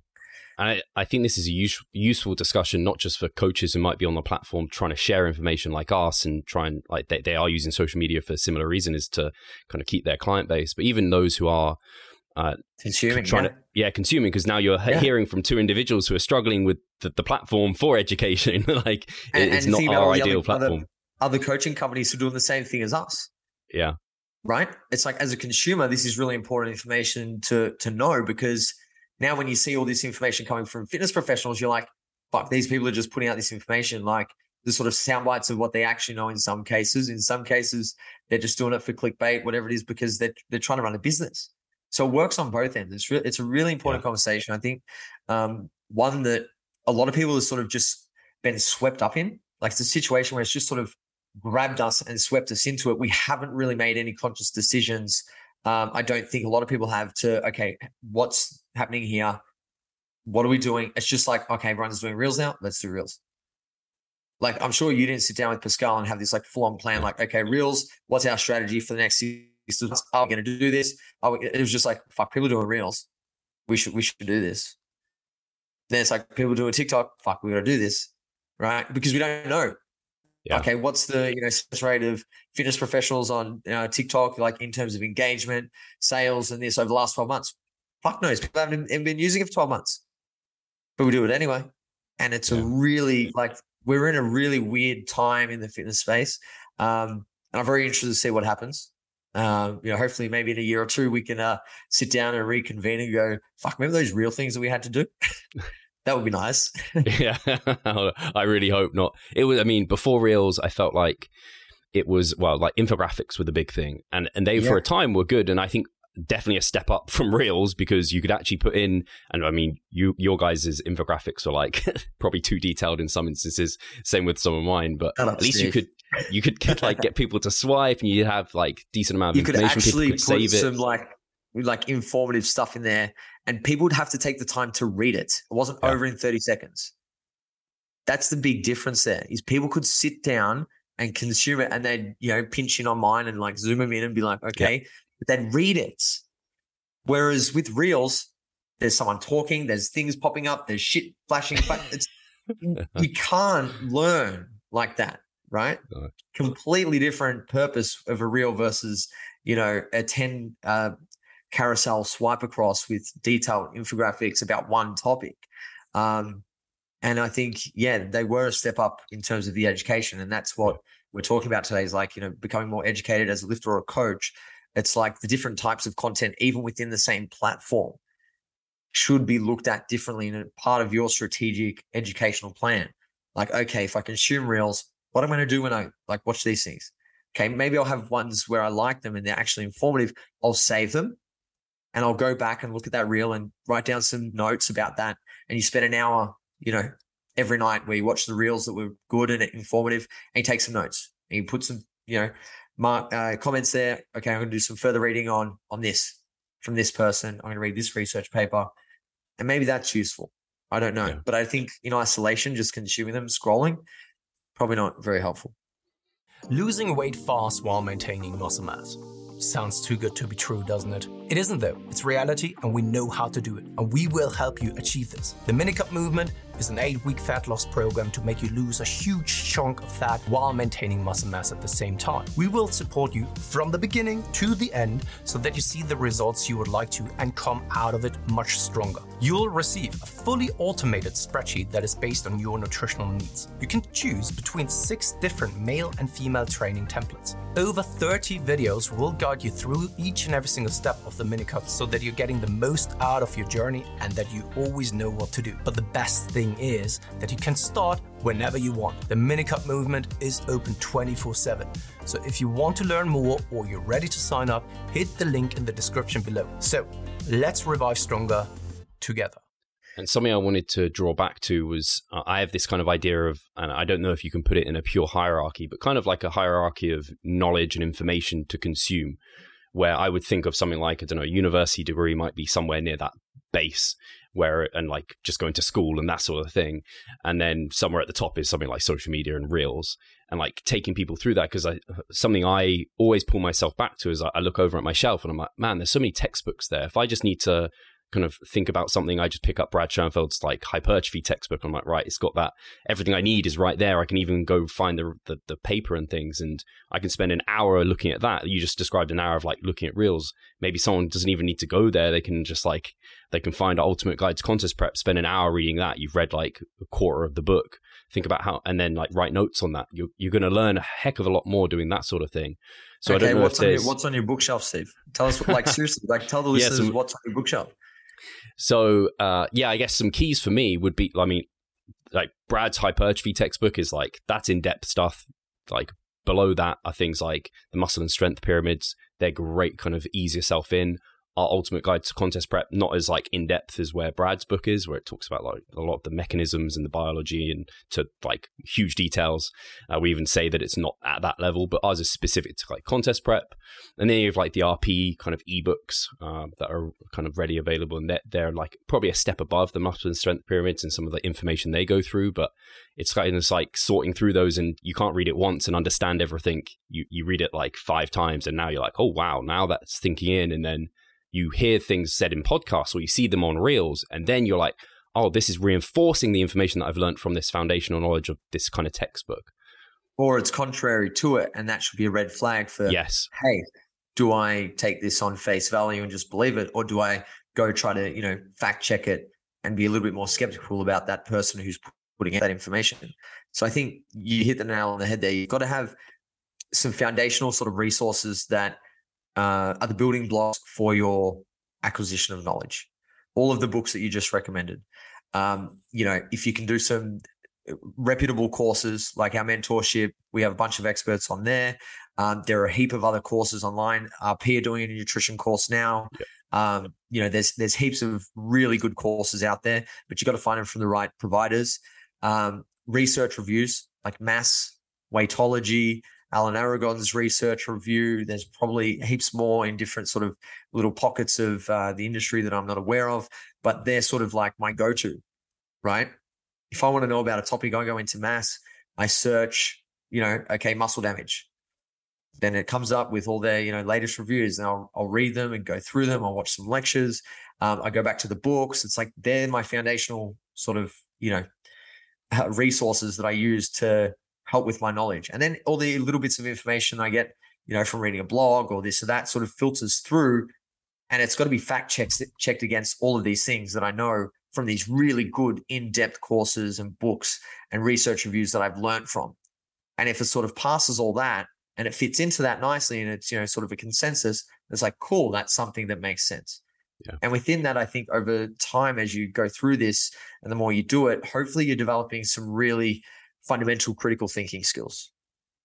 And I, I think this is a use, useful discussion, not just for coaches who might be on the platform trying to share information like us and try and like they, they are using social media for a similar reason is to kind of keep their client base, but even those who are uh, consuming, trying yeah. to yeah, consuming because now you're yeah. hearing from two individuals who are struggling with the, the platform for education. *laughs* like and, it's and not our ideal other, platform. Other, other coaching companies who are doing the same thing as us. Yeah, right? It's like as a consumer, this is really important information to to know because now when you see all this information coming from fitness professionals, you're like, fuck, these people are just putting out this information like the sort of sound bites of what they actually know in some cases. In some cases, they're just doing it for clickbait, whatever it is, because they're they're trying to run a business. So it works on both ends. It's re- it's a really important yeah. conversation. I think um, one that a lot of people have sort of just been swept up in. Like it's a situation where it's just sort of grabbed us and swept us into it. We haven't really made any conscious decisions. Um, I don't think a lot of people have to, okay, what's happening here? What are we doing? It's just like, okay, everyone's doing reels now. Let's do reels. Like, I'm sure you didn't sit down with Pascal and have this like full on plan, like, okay, reels, what's our strategy for the next months? Are we going to do this? We, it was just like, fuck, people doing reels. We should, we should do this. Then it's like people doing TikTok. Fuck, we got to do this. Right. Because we don't know. Yeah. Okay, what's the you know rate of fitness professionals on uh, TikTok like in terms of engagement, sales, and this over the last twelve months? Fuck knows. People haven't been using it for twelve months, but we do it anyway, and it's yeah. a really like we're in a really weird time in the fitness space, um, and I'm very interested to see what happens. Um, you know, hopefully, maybe in a year or two, we can uh, sit down and reconvene and go, "Fuck, remember those real things that we had to do?" *laughs* That would be nice. *laughs* yeah, *laughs* I really hope not. It was. I mean, before Reels, I felt like it was well, like infographics were the big thing, and and they yeah. for a time were good, and I think definitely a step up from Reels because you could actually put in, and I mean, you your guys' infographics are like *laughs* probably too detailed in some instances. Same with some of mine, but at least you could you could get, like get people to swipe, and you have like decent amount of you. Could actually put save some it. like like informative stuff in there, and people would have to take the time to read it. It wasn't yeah. over in thirty seconds. That's the big difference. There is people could sit down and consume it, and they'd you know pinch in on mine and like zoom them in and be like, okay, yeah. but then read it. Whereas with reels, there's someone talking, there's things popping up, there's shit flashing. *laughs* It's, you can't learn like that, right? No. Completely different purpose of a reel versus you know a ten uh, carousel swipe across with detailed infographics about one topic. Um, and I think, yeah, they were a step up in terms of the education. And that's what we're talking about today is like, you know, becoming more educated as a lifter or a coach. It's like the different types of content, even within the same platform, should be looked at differently in a part of your strategic educational plan. Like, okay, if I consume reels, what am I going to do when I like watch these things? Okay, maybe I'll have ones where I like them and they're actually informative. I'll save them and I'll go back and look at that reel and write down some notes about that. And you spend an hour, you know, every night where you watch the reels that were good and informative and you take some notes and you put some, you know, mark uh, comments there. Okay, I'm going to do some further reading on on this from this person. I'm going to read this research paper, and maybe that's useful. I don't know, yeah. but I think in isolation, just consuming them, scrolling, probably not very helpful. Losing weight fast while maintaining muscle mass. Sounds too good to be true, doesn't it? It isn't though. It's reality and we know how to do it. And we will help you achieve this. The Minicut movement is an eight week fat loss program to make you lose a huge chunk of fat while maintaining muscle mass at the same time. We will support you from the beginning to the end so that you see the results you would like to and come out of it much stronger. You'll receive a fully automated spreadsheet that is based on your nutritional needs. You can choose between six different male and female training templates. Over 30 videos will guide you through each and every single step of the minicut so that you're getting the most out of your journey and that you always know what to do. But the best thing thing is that you can start whenever you want. The Minicut movement is open 24 7. So if you want to learn more or you're ready to sign up, hit the link in the description below. So let's revive stronger together. And something I wanted to draw back to was uh, I have this kind of idea of, and I don't know if you can put it in a pure hierarchy, but kind of like a hierarchy of knowledge and information to consume, where I would think of something like, I don't know, a university degree might be somewhere near that base where and like just going to school and that sort of thing. And then somewhere at the top is something like social media and reels and like taking people through that. Because i something i always pull myself back to is I, I look over at my shelf and i'm like man there's so many textbooks there. If i just need to kind of think about something, I just pick up Brad Schoenfeld's like hypertrophy textbook. I'm like, right, it's got that. Everything I need is right there. I can even go find the, the, the paper and things, and I can spend an hour looking at that. You just described an hour of like looking at reels. Maybe someone doesn't even need to go there. They can just like they can find Ultimate Guide to Contest Prep, spend an hour reading that. You've read like a quarter of the book. Think about how, and then like write notes on that. You're you're going to learn a heck of a lot more doing that sort of thing. So okay, what's on, your, what's on your bookshelf, Steve? Tell us, like seriously, like tell the *laughs* listeners yeah, so, what's on your bookshelf. So uh, yeah, I guess some keys for me would be, I mean, like Brad's hypertrophy textbook is like that's in depth stuff. Like below that are things like the muscle and strength pyramids. They're great, kind of ease yourself in our ultimate guide to contest prep not as like in depth as where Brad's book is, where it talks about like a lot of the mechanisms and the biology and to like huge details. Uh, we even say that it's not at that level, but ours is specific to like contest prep. And then you have like the RP kind of ebooks uh, that are kind of ready available, and they're, they're like probably a step above the muscle and strength pyramids and some of the information they go through. But it's kind of like sorting through those, and you can't read it once and understand everything. You you read it like five times, and now you're like, oh wow, now that's thinking in, and then you hear things said in podcasts or you see them on reels, and then you're like, oh, this is reinforcing the information that I've learned from this foundational knowledge of this kind of textbook. Or it's contrary to it, and that should be a red flag for yes. Hey, do I take this on face value and just believe it, or do I go try to you know fact check it and be a little bit more skeptical about that person who's putting out that information? So I think you hit the nail on the head there. You've got to have some foundational sort of resources that uh, are the building blocks for your acquisition of knowledge. All of the books that you just recommended. Um, you know, if you can do some reputable courses like our mentorship, we have a bunch of experts on there. Um, there are a heap of other courses online. Peer doing a nutrition course now. Yep. Um, you know, there's there's heaps of really good courses out there, but you got to find them from the right providers. Um, research reviews like Mass, Weightology, Alan Aragon's research review. There's probably heaps more in different sort of little pockets of uh, the industry that I'm not aware of, but they're sort of like my go-to, right? If I want to know about a topic, I go into Mass. I search, you know, okay, muscle damage then it comes up with all their you know latest reviews and I'll, I'll read them and go through them i'll watch some lectures um, i go back to the books it's like they're my foundational sort of you know resources that i use to help with my knowledge. And then all the little bits of information i get you know from reading a blog or this or that sort of filters through and it's got to be fact checked checked against all of these things that i know from these really good in-depth courses and books and research reviews that i've learned from. And if it sort of passes all that and it fits into that nicely and it's you know sort of a consensus it's like cool that's something that makes sense. Yeah. and within that i think over time as you go through this and the more you do it hopefully you're developing some really fundamental critical thinking skills.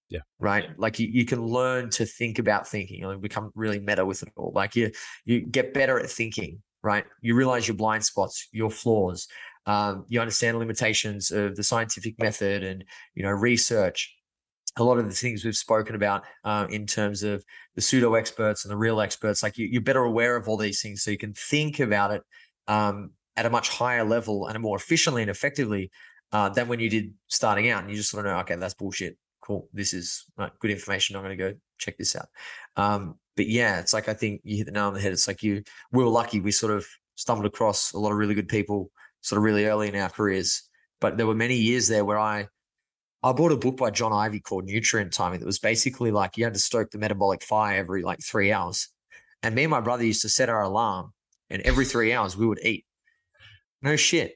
Yeah. Right? Like you, you can learn to think about thinking you know, become really meta with it all. Like you you get better at thinking right? You realize your blind spots your flaws. Um, you understand limitations of the scientific method and you know research. A lot of the things we've spoken about uh, in terms of the pseudo experts and the real experts, like you, are better aware of all these things, so you can think about it um, at a much higher level and more efficiently and effectively uh, than when you did starting out. And you just sort of know, okay, that's bullshit. Cool, this is right, good information. I'm going to go check this out. Um, but yeah, it's like I think you hit the nail on the head. It's like you, we were lucky. We sort of stumbled across a lot of really good people, sort of really early in our careers. But there were many years there where I I bought a book by John Ivy called Nutrient Timing that was basically like you had to stoke the metabolic fire every like three hours. And me and my brother used to set our alarm, and every three hours we would eat. No shit,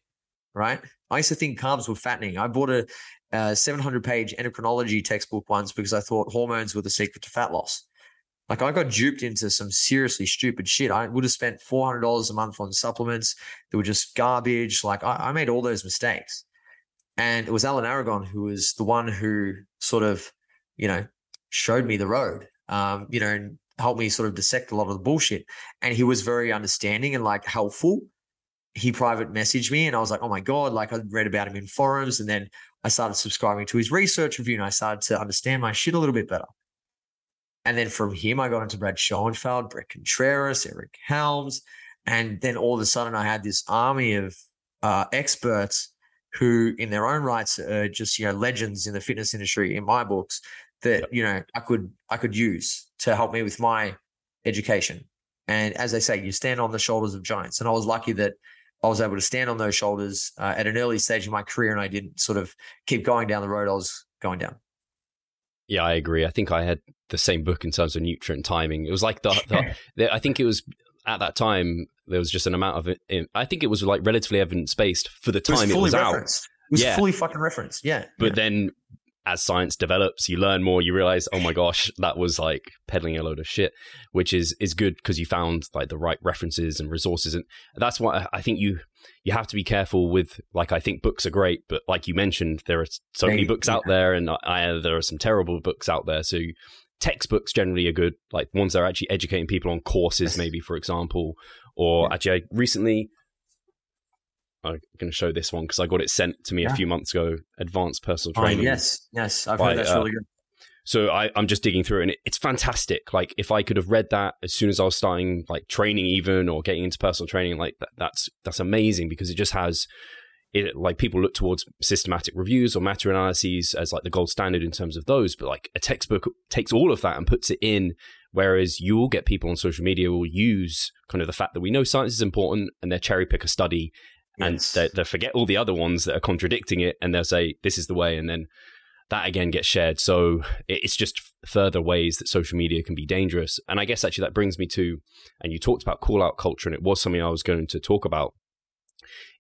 right? I used to think carbs were fattening. I bought a, a 700 page endocrinology textbook once because I thought hormones were the secret to fat loss. Like I got duped into some seriously stupid shit. I would have spent $400 a month on supplements that were just garbage. Like I, I made all those mistakes. And it was Alan Aragon who was the one who sort of, you know, showed me the road, um, you know, and helped me sort of dissect a lot of the bullshit. And he was very understanding and like helpful. He private messaged me and I was like, oh my God, like I read about him in forums. And then I started subscribing to his research review and I started to understand my shit a little bit better. And then from him, I got into Brad Schoenfeld, Bret Contreras, Eric Helms. And then all of a sudden, I had this army of uh, experts who in their own rights are just you know legends in the fitness industry in my books that yep. you know I could I could use to help me with my education. And as they say, you stand on the shoulders of giants. And I was lucky that I was able to stand on those shoulders uh, at an early stage of my career, and I didn't sort of keep going down the road I was going down. Yeah, I agree. I think I had the same book in terms of nutrient timing. It was like the, the, the I think it was at that time there was just an amount of it. I think it was like relatively evidence based for the time it was, it was out. It was yeah. fully fucking referenced. Yeah. But yeah. then as science develops, you learn more. You realize, oh my gosh, that was like peddling a load of shit, which is is good because you found like the right references and resources, and that's why I think you you have to be careful with. Like, I think books are great, but like you mentioned, there are so many books out there, and uh, I, there are some terrible books out there. So textbooks generally are good, like ones that are actually educating people on courses, maybe for example, or actually, I recently I'm going to show this one because I got it sent to me yeah. a few months ago. Advanced personal training. Oh, yes, yes, I've by, heard that's uh, really good. So I, am just digging through, it and it, it's fantastic. Like if I could have read that as soon as I was starting, like training, even or getting into personal training, like that, that's that's amazing because it just has it. Like people look towards systematic reviews or meta analyses as like the gold standard in terms of those, but like a textbook takes all of that and puts it in Whereas you will get people on social media will use kind of the fact that we know science is important and they cherry pick a study and yes. they, they forget all the other ones that are contradicting it and they'll say, this is the way. And then that again gets shared. So it's just further ways that social media can be dangerous. And I guess actually that brings me to, and you talked about call out culture, and it was something I was going to talk about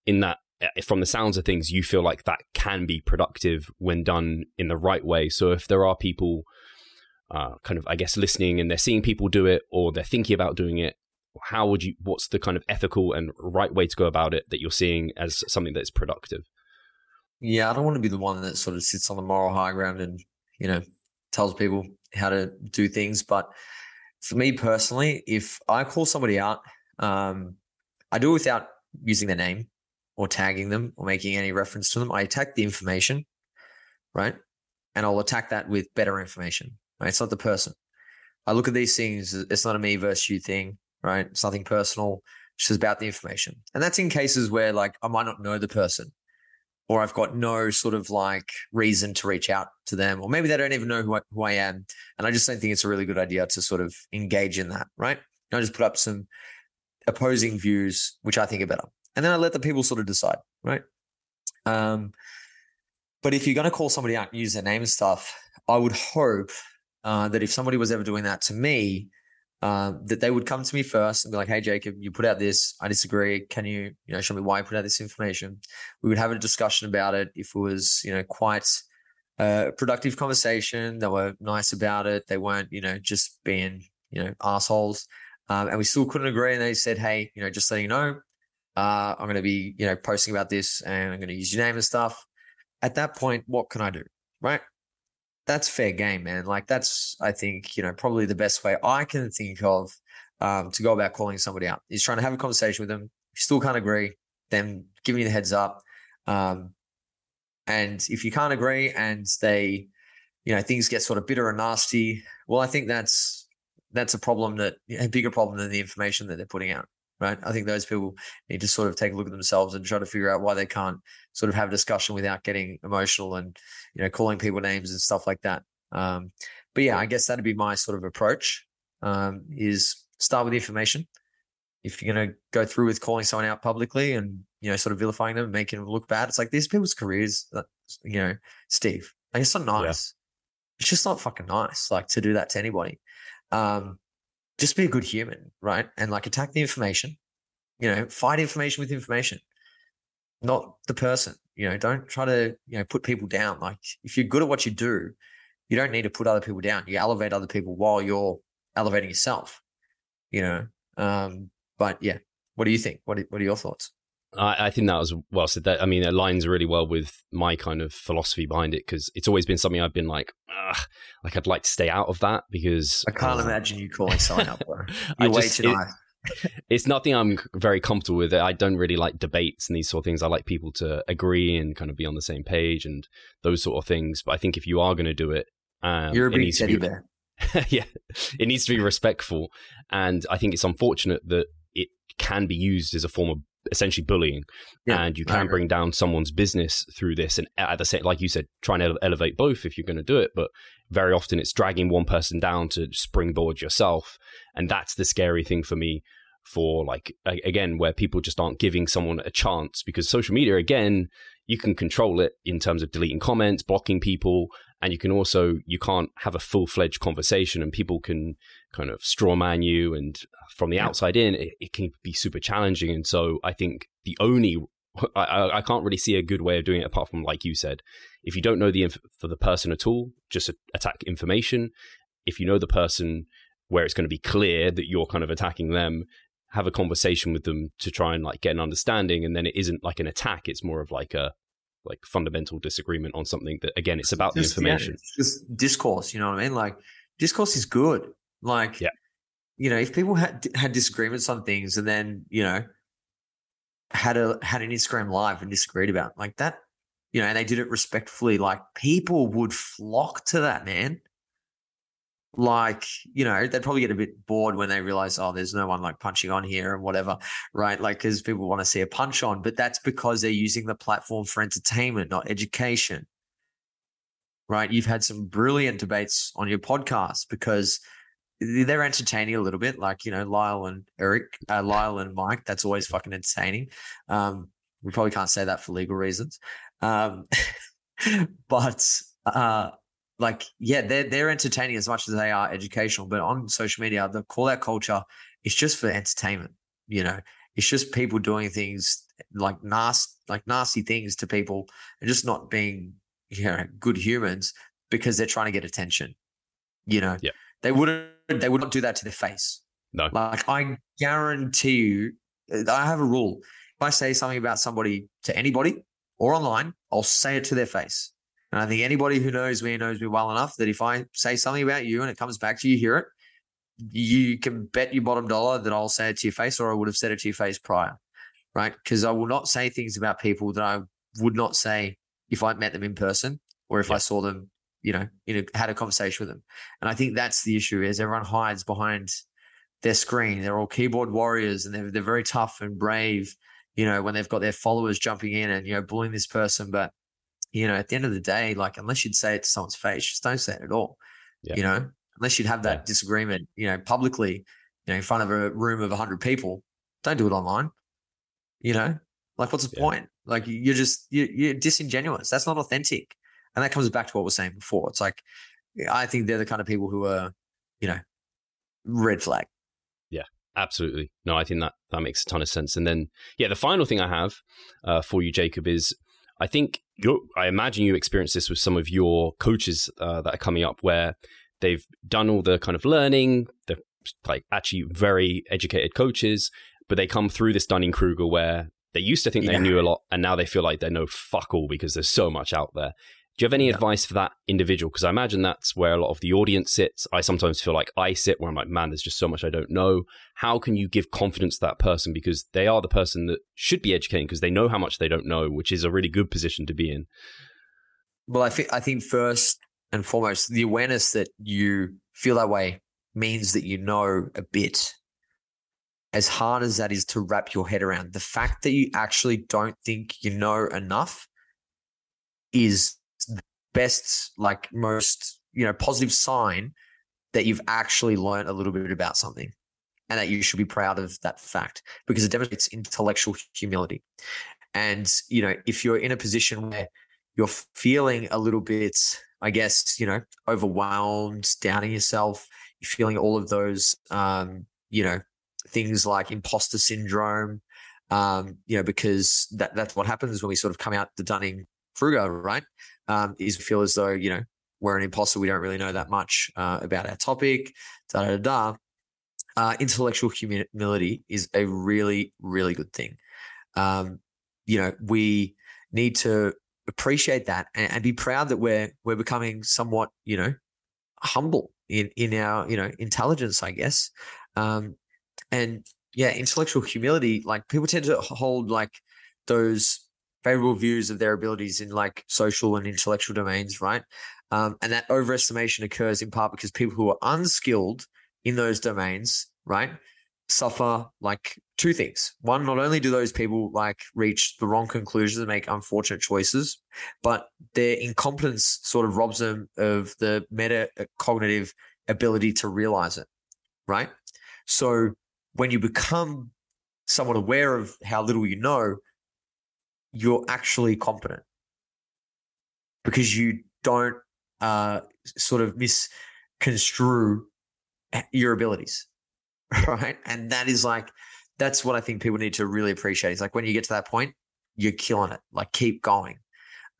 in that eh, from the sounds of things, you feel like that can be productive when done in the right way. So if there are people uh, kind of, I guess, listening and they're seeing people do it or they're thinking about doing it, how would you? What's the kind of ethical and right way to go about it that you're seeing as something that's productive? Yeah, I don't want to be the one that sort of sits on the moral high ground and you know tells people how to do things. But for me personally, if I call somebody out, um, I do it without using their name or tagging them or making any reference to them. I attack the information, right? And I'll attack that with better information. Right? It's not the person. I look at these things. It's not a me versus you thing, right? It's nothing personal. It's just about the information. And that's in cases where like I might not know the person or I've got no sort of like reason to reach out to them, or maybe they don't even know who I, who I am. And I just don't think it's a really good idea to sort of engage in that, right? I just put up some opposing views, which I think are better. And then I let the people sort of decide, right? Um, but if you're going to call somebody out and use their name and stuff, I would hope uh, that if somebody was ever doing that to me, uh, that they would come to me first and be like, "Hey, Jacob, you put out this. I disagree. Can you, you know, show me why you put out this information?" We would have a discussion about it. If it was, you know, quite a productive conversation, they were nice about it. They weren't, you know, just being, you know, assholes. Um, and we still couldn't agree. And they said, "Hey, you know, just letting you know, uh, I'm going to be, you know, posting about this, and I'm going to use your name and stuff." At that point, what can I do? Right? That's fair game, man. Like that's, I think, you know, probably the best way I can think of um, to go about calling somebody out is trying to have a conversation with them. If you still can't agree, then giving you the heads up. Um, and if you can't agree and they, you know, things get sort of bitter and nasty, well, I think that's that's a problem that a bigger problem than the information that they're putting out right? I think those people need to sort of take a look at themselves and try to figure out why they can't sort of have a discussion without getting emotional and you know calling people names and stuff like that. Um, but yeah, I guess that'd be my sort of approach. Um, is start with the information. If you're going to go through with calling someone out publicly and you know sort of vilifying them, making them look bad, it's like these people's careers. That, you know, Steve, like it's not nice. Yeah. It's just not fucking nice, like to do that to anybody. Um, just be a good human, right? And like attack the information, you know, fight information with information, not the person. You know, don't try to, you know, put people down. Like if you're good at what you do, you don't need to put other people down. You elevate other people while you're elevating yourself, you know. Um, but yeah, what do you think? What are, what are your thoughts? I, I think that was well said. That I mean, it aligns really well with my kind of philosophy behind it because it's always been something I've been like, like I'd like to stay out of that because I can't uh, imagine you calling someone up. Bro. *laughs* You're way too nice. *laughs* it's nothing I'm very comfortable with. I don't really like debates and these sort of things. I like people to agree and kind of be on the same page and those sort of things. But I think if you are going to do it, um, you're a big teddy bear. *laughs* yeah, it needs to be respectful, and I think it's unfortunate that it can be used as a form of essentially bullying yeah, and you can bring down someone's business through this and at the same like you said try and elevate both if you're going to do it but very often it's dragging one person down to springboard yourself and that's the scary thing for me for like again where people just aren't giving someone a chance because social media again you can control it in terms of deleting comments blocking people and you can also you can't have a full-fledged conversation and people can kind of strawman you and from the yeah. outside in it, it, can be super challenging. And so i think the only I, I can't really see a good way of doing it apart from like you said if you don't know the inf- for the person at all just attack information. If you know the person where it's going to be clear that you're kind of attacking them have a conversation with them to try and like get an understanding and then it isn't like an attack it's more of like a like fundamental disagreement on something that again it's about just, the information. yeah, just discourse you know what i mean? Like discourse is good like yeah. you know if people had had disagreements on things and then you know had a had an instagram live and disagreed about like that you know and they did it respectfully like people would flock to that man. Like you know they'd probably get a bit bored when they realize oh there's no one like punching on here and whatever right? Like because people want to see a punch on but that's because they're using the platform for entertainment not education. Right? You've had some brilliant debates on your podcast because they're entertaining a little bit like you know lyle and eric uh, lyle and mike that's always fucking entertaining. Um we probably can't say that for legal reasons. Um *laughs* but uh like yeah they're they're entertaining as much as they are educational but on social media the call out culture is just for entertainment you know? It's just people doing things like nasty like nasty things to people and just not being you know good humans because they're trying to get attention you know? Yeah. They wouldn't they would not do that to their face No. Like I guarantee you, I have a rule. If I say something about somebody to anybody or online, I'll say it to their face. And I think anybody who knows me knows me well enough that if I say something about you and it comes back to you, hear it, you can bet your bottom dollar that I'll say it to your face or I would have said it to your face prior. Right. Because I will not say things about people that I would not say if I met them in person or if yeah. I saw them, you know, you know, had a conversation with them. And I think that's the issue is everyone hides behind their screen. They're all keyboard warriors and they're, they're very tough and brave, you know, when they've got their followers jumping in and, you know, bullying this person. But, you know, at the end of the day, like, unless you'd say it to someone's face, just don't say it at all, yeah. you know, unless you'd have that yeah. disagreement, you know, publicly, you know, in front of a room of 100 people, don't do it online, you know, like, what's the yeah. point? Like, you're just, you're, you're disingenuous. That's not authentic. And that comes back to what we are saying before. It's like, I think they're the kind of people who are, you know, red flag. Yeah, absolutely. No, I think that that makes a ton of sense. And then, yeah, the final thing I have uh, for you, Jacob, is I think you I imagine you experience this with some of your coaches uh, that are coming up, where they've done all the kind of learning, they're like actually very educated coaches, but they come through this Dunning Kruger where they used to think yeah. they knew a lot, and now they feel like they know fuck all because there's so much out there. Do you have any yeah. advice for that individual? Because I imagine that's where a lot of the audience sits. I sometimes feel like I sit where I'm like, man, there's just so much I don't know. How can you give confidence to that person? Because they are the person that should be educating because they know how much they don't know, which is a really good position to be in. Well, I think I think first and foremost, the awareness that you feel that way means that you know a bit. As hard as that is to wrap your head around, the fact that you actually don't think you know enough is best, like most, you know, positive sign that you've actually learned a little bit about something and that you should be proud of that fact because it demonstrates intellectual humility. And, you know, if you're in a position where you're feeling a little bit, I guess, you know, overwhelmed, doubting yourself, you're feeling all of those, um, you know, things like imposter syndrome, um, you know, because that, that's what happens when we sort of come out the Dunning Kruger, right? Um, is feel as though, you know, we're an imposter. We don't really know that much uh, about our topic, da da da. Uh, intellectual humility is a really, really good thing. Um, you know, we need to appreciate that and, and, be proud that we're we're becoming somewhat, you know, humble in in our you know intelligence, I guess. Um, and yeah, intellectual humility. Like people tend to hold like those favorable views of their abilities in like social and intellectual domains, right? Um, and that overestimation occurs in part because people who are unskilled in those domains, right, suffer like two things. One, not only do those people like reach the wrong conclusions and make unfortunate choices, but their incompetence sort of robs them of the meta cognitive ability to realize it, right? So when you become somewhat aware of how little you know, you're actually competent because you don't uh, sort of misconstrue your abilities, *laughs* right? And that is like that's what I think people need to really appreciate. It's like when you get to that point, you're killing it. Like keep going.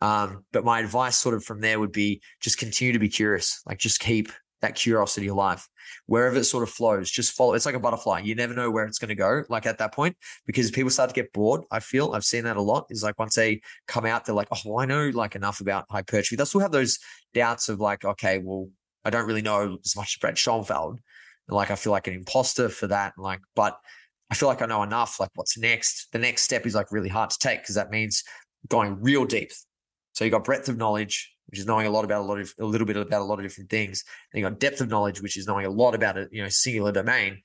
Um, but my advice, sort of from there, would be just continue to be curious. Like just keep that curiosity alive. Wherever it sort of flows, just follow. It's like a butterfly. You never know where it's going to go. Like at that point, because people start to get bored. I feel I've seen that a lot. Is like once they come out, they're like, oh, I know like enough about hypertrophy. They'll still have those doubts of like, okay, well, I don't really know as much as Brett Schoenfeld. Like I feel like an imposter for that. Like, but I feel like I know enough. Like, what's next? The next step is like really hard to take because that means going real deep. So you got breadth of knowledge, which is knowing a lot about a lot of a little bit about a lot of different things. Then you got depth of knowledge, which is knowing a lot about a you know singular domain.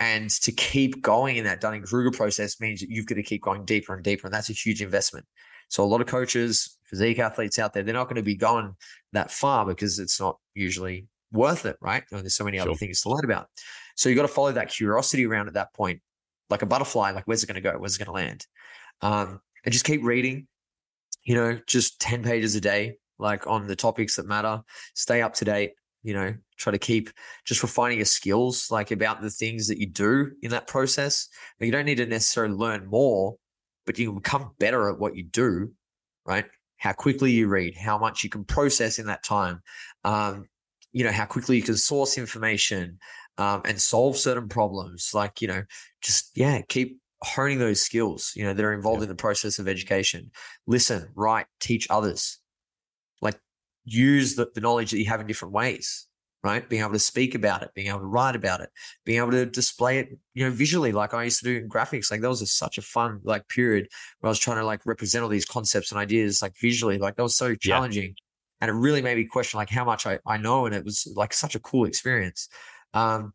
And to keep going in that Dunning Kruger process means that you've got to keep going deeper and deeper, and that's a huge investment. So a lot of coaches, physique athletes out there, they're not going to be going that far because it's not usually worth it, right? And there's so many other things to learn about. So you got to follow that curiosity around at that point, like a butterfly. Like where's it going to go? Where's it going to land? Um, and just keep reading. You know, just ten pages a day, like on the topics that matter. Stay up to date. You know, try to keep just refining your skills, like about the things that you do in that process. But you don't need to necessarily learn more, but you can become better at what you do, right? How quickly you read, how much you can process in that time, um, you know, how quickly you can source information, um, and solve certain problems. Like, you know, just, yeah, keep honing those skills, you know, that are involved yeah. in the process of education. Listen, write, teach others. Use the, the knowledge that you have in different ways right? Being able to speak about it, being able to write about it, being able to display it, you know, visually, like I used to do in graphics. Like that was such a fun like period where I was trying to like represent all these concepts and ideas like visually. Like that was so challenging. Yeah. And it really made me question like how much I, I know. And it was like such a cool experience. Um,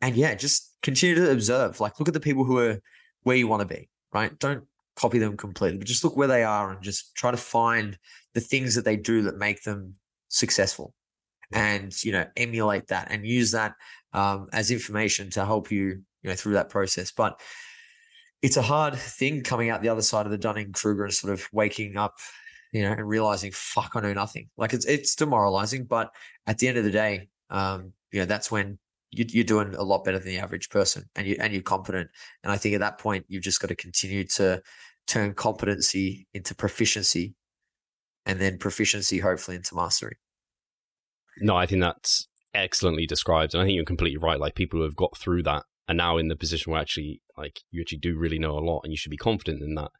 and yeah, just continue to observe. Like look at the people who are where you want to be, right? Don't copy them completely, but just look where they are and just try to find the things that they do that make them successful and you know emulate that and use that um, as information to help you you know through that process but it's a hard thing coming out the other side of the Dunning Kruger and sort of waking up, you know, and realizing, fuck, I know nothing. Like it's it's demoralizing, but at the end of the day, um, you know, that's when you, are doing a lot better than the average person, and you and you're competent. And I think at that point, you've just got to continue to turn competency into proficiency, and then proficiency hopefully into mastery. No, I think that's excellently described. And I think you're completely right. Like people who have got through that are now in the position where actually, like, you actually do really know a lot and you should be confident in that.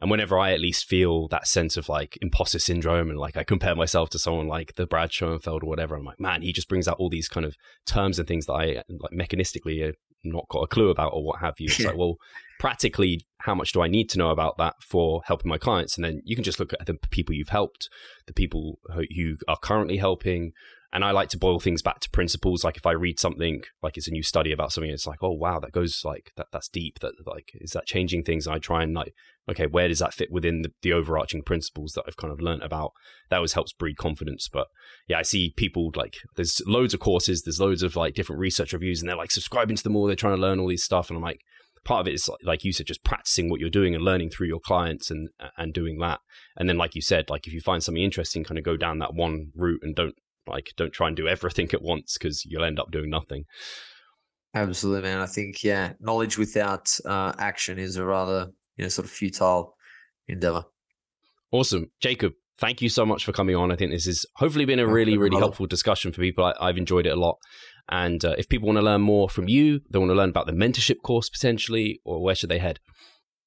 And whenever I at least feel that sense of like imposter syndrome and like I compare myself to someone like the Brad Schoenfeld or whatever, I'm like, man, he just brings out all these kind of terms and things that I like mechanistically not got a clue about or what have you. It's *laughs* like, well, practically, how much do I need to know about that for helping my clients? And then you can just look at the people you've helped, the people who you are currently helping, and I like to boil things back to principles. Like if I read something, like it's a new study about something, it's like, oh wow, that goes like that. That's deep. That like is that changing things? And I try and like, okay, where does that fit within the, the overarching principles that I've kind of learned about? That always helps breed confidence. But yeah, I see people like there's loads of courses, there's loads of like different research reviews, and they're like subscribing to them all. They're trying to learn all these stuff, and I'm like, part of it is like you said, just practicing what you're doing and learning through your clients and and doing that. And then, like you said, like if you find something interesting, kind of go down that one route and don't like, don't try and do everything at once because you'll end up doing nothing. Absolutely, man. I think yeah, knowledge without uh, action is a rather you know sort of futile endeavor. Awesome, Jacob. Thank you so much for coming on. I think this has hopefully been a really, really helpful discussion for people. I, have enjoyed it a lot. And uh, if people want to learn more from you, they want to learn about the mentorship course potentially, or where should they head?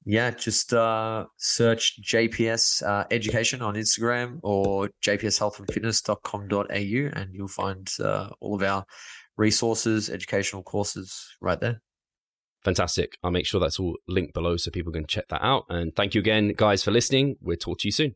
Yeah, just uh, search JPS uh, Education on Instagram or jpshealthandfitness.com.au and you'll find uh, all of our resources, educational courses right there. Fantastic. I'll make sure that's all linked below so people can check that out. And thank you again, guys, for listening. We'll talk to you soon.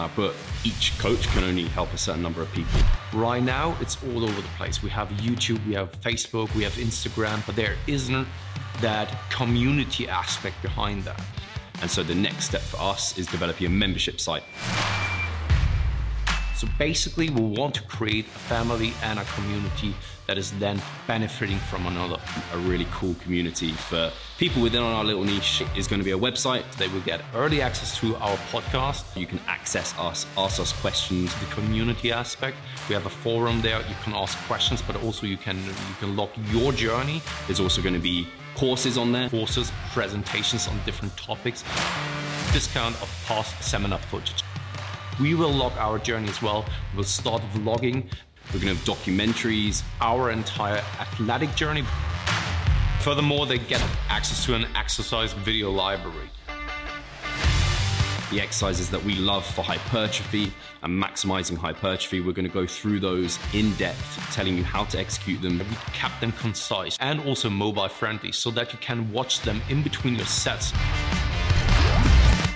Uh, but each coach can only help a certain number of people. Right now, it's all over the place. We have YouTube, we have Facebook, we have Instagram, but there isn't that community aspect behind that. And so the next step for us is developing a membership site. So basically, we want to create a family and a community that is then benefiting from another. A really cool community for people within our little niche is going to be a website. They will get early access to our podcast. You can access us, ask us questions. The community aspect, we have a forum there. You can ask questions, but also you can you can log your journey. There's also going to be courses on there, courses, presentations on different topics, discount of past seminar footage. We will log our journey as well. We'll start vlogging we're going to have documentaries, our entire athletic journey. Furthermore, they get access to an exercise video library. The exercises that we love for hypertrophy and maximizing hypertrophy, we're going to go through those in depth, telling you how to execute them. We kept them concise and also mobile friendly so that you can watch them in between your sets.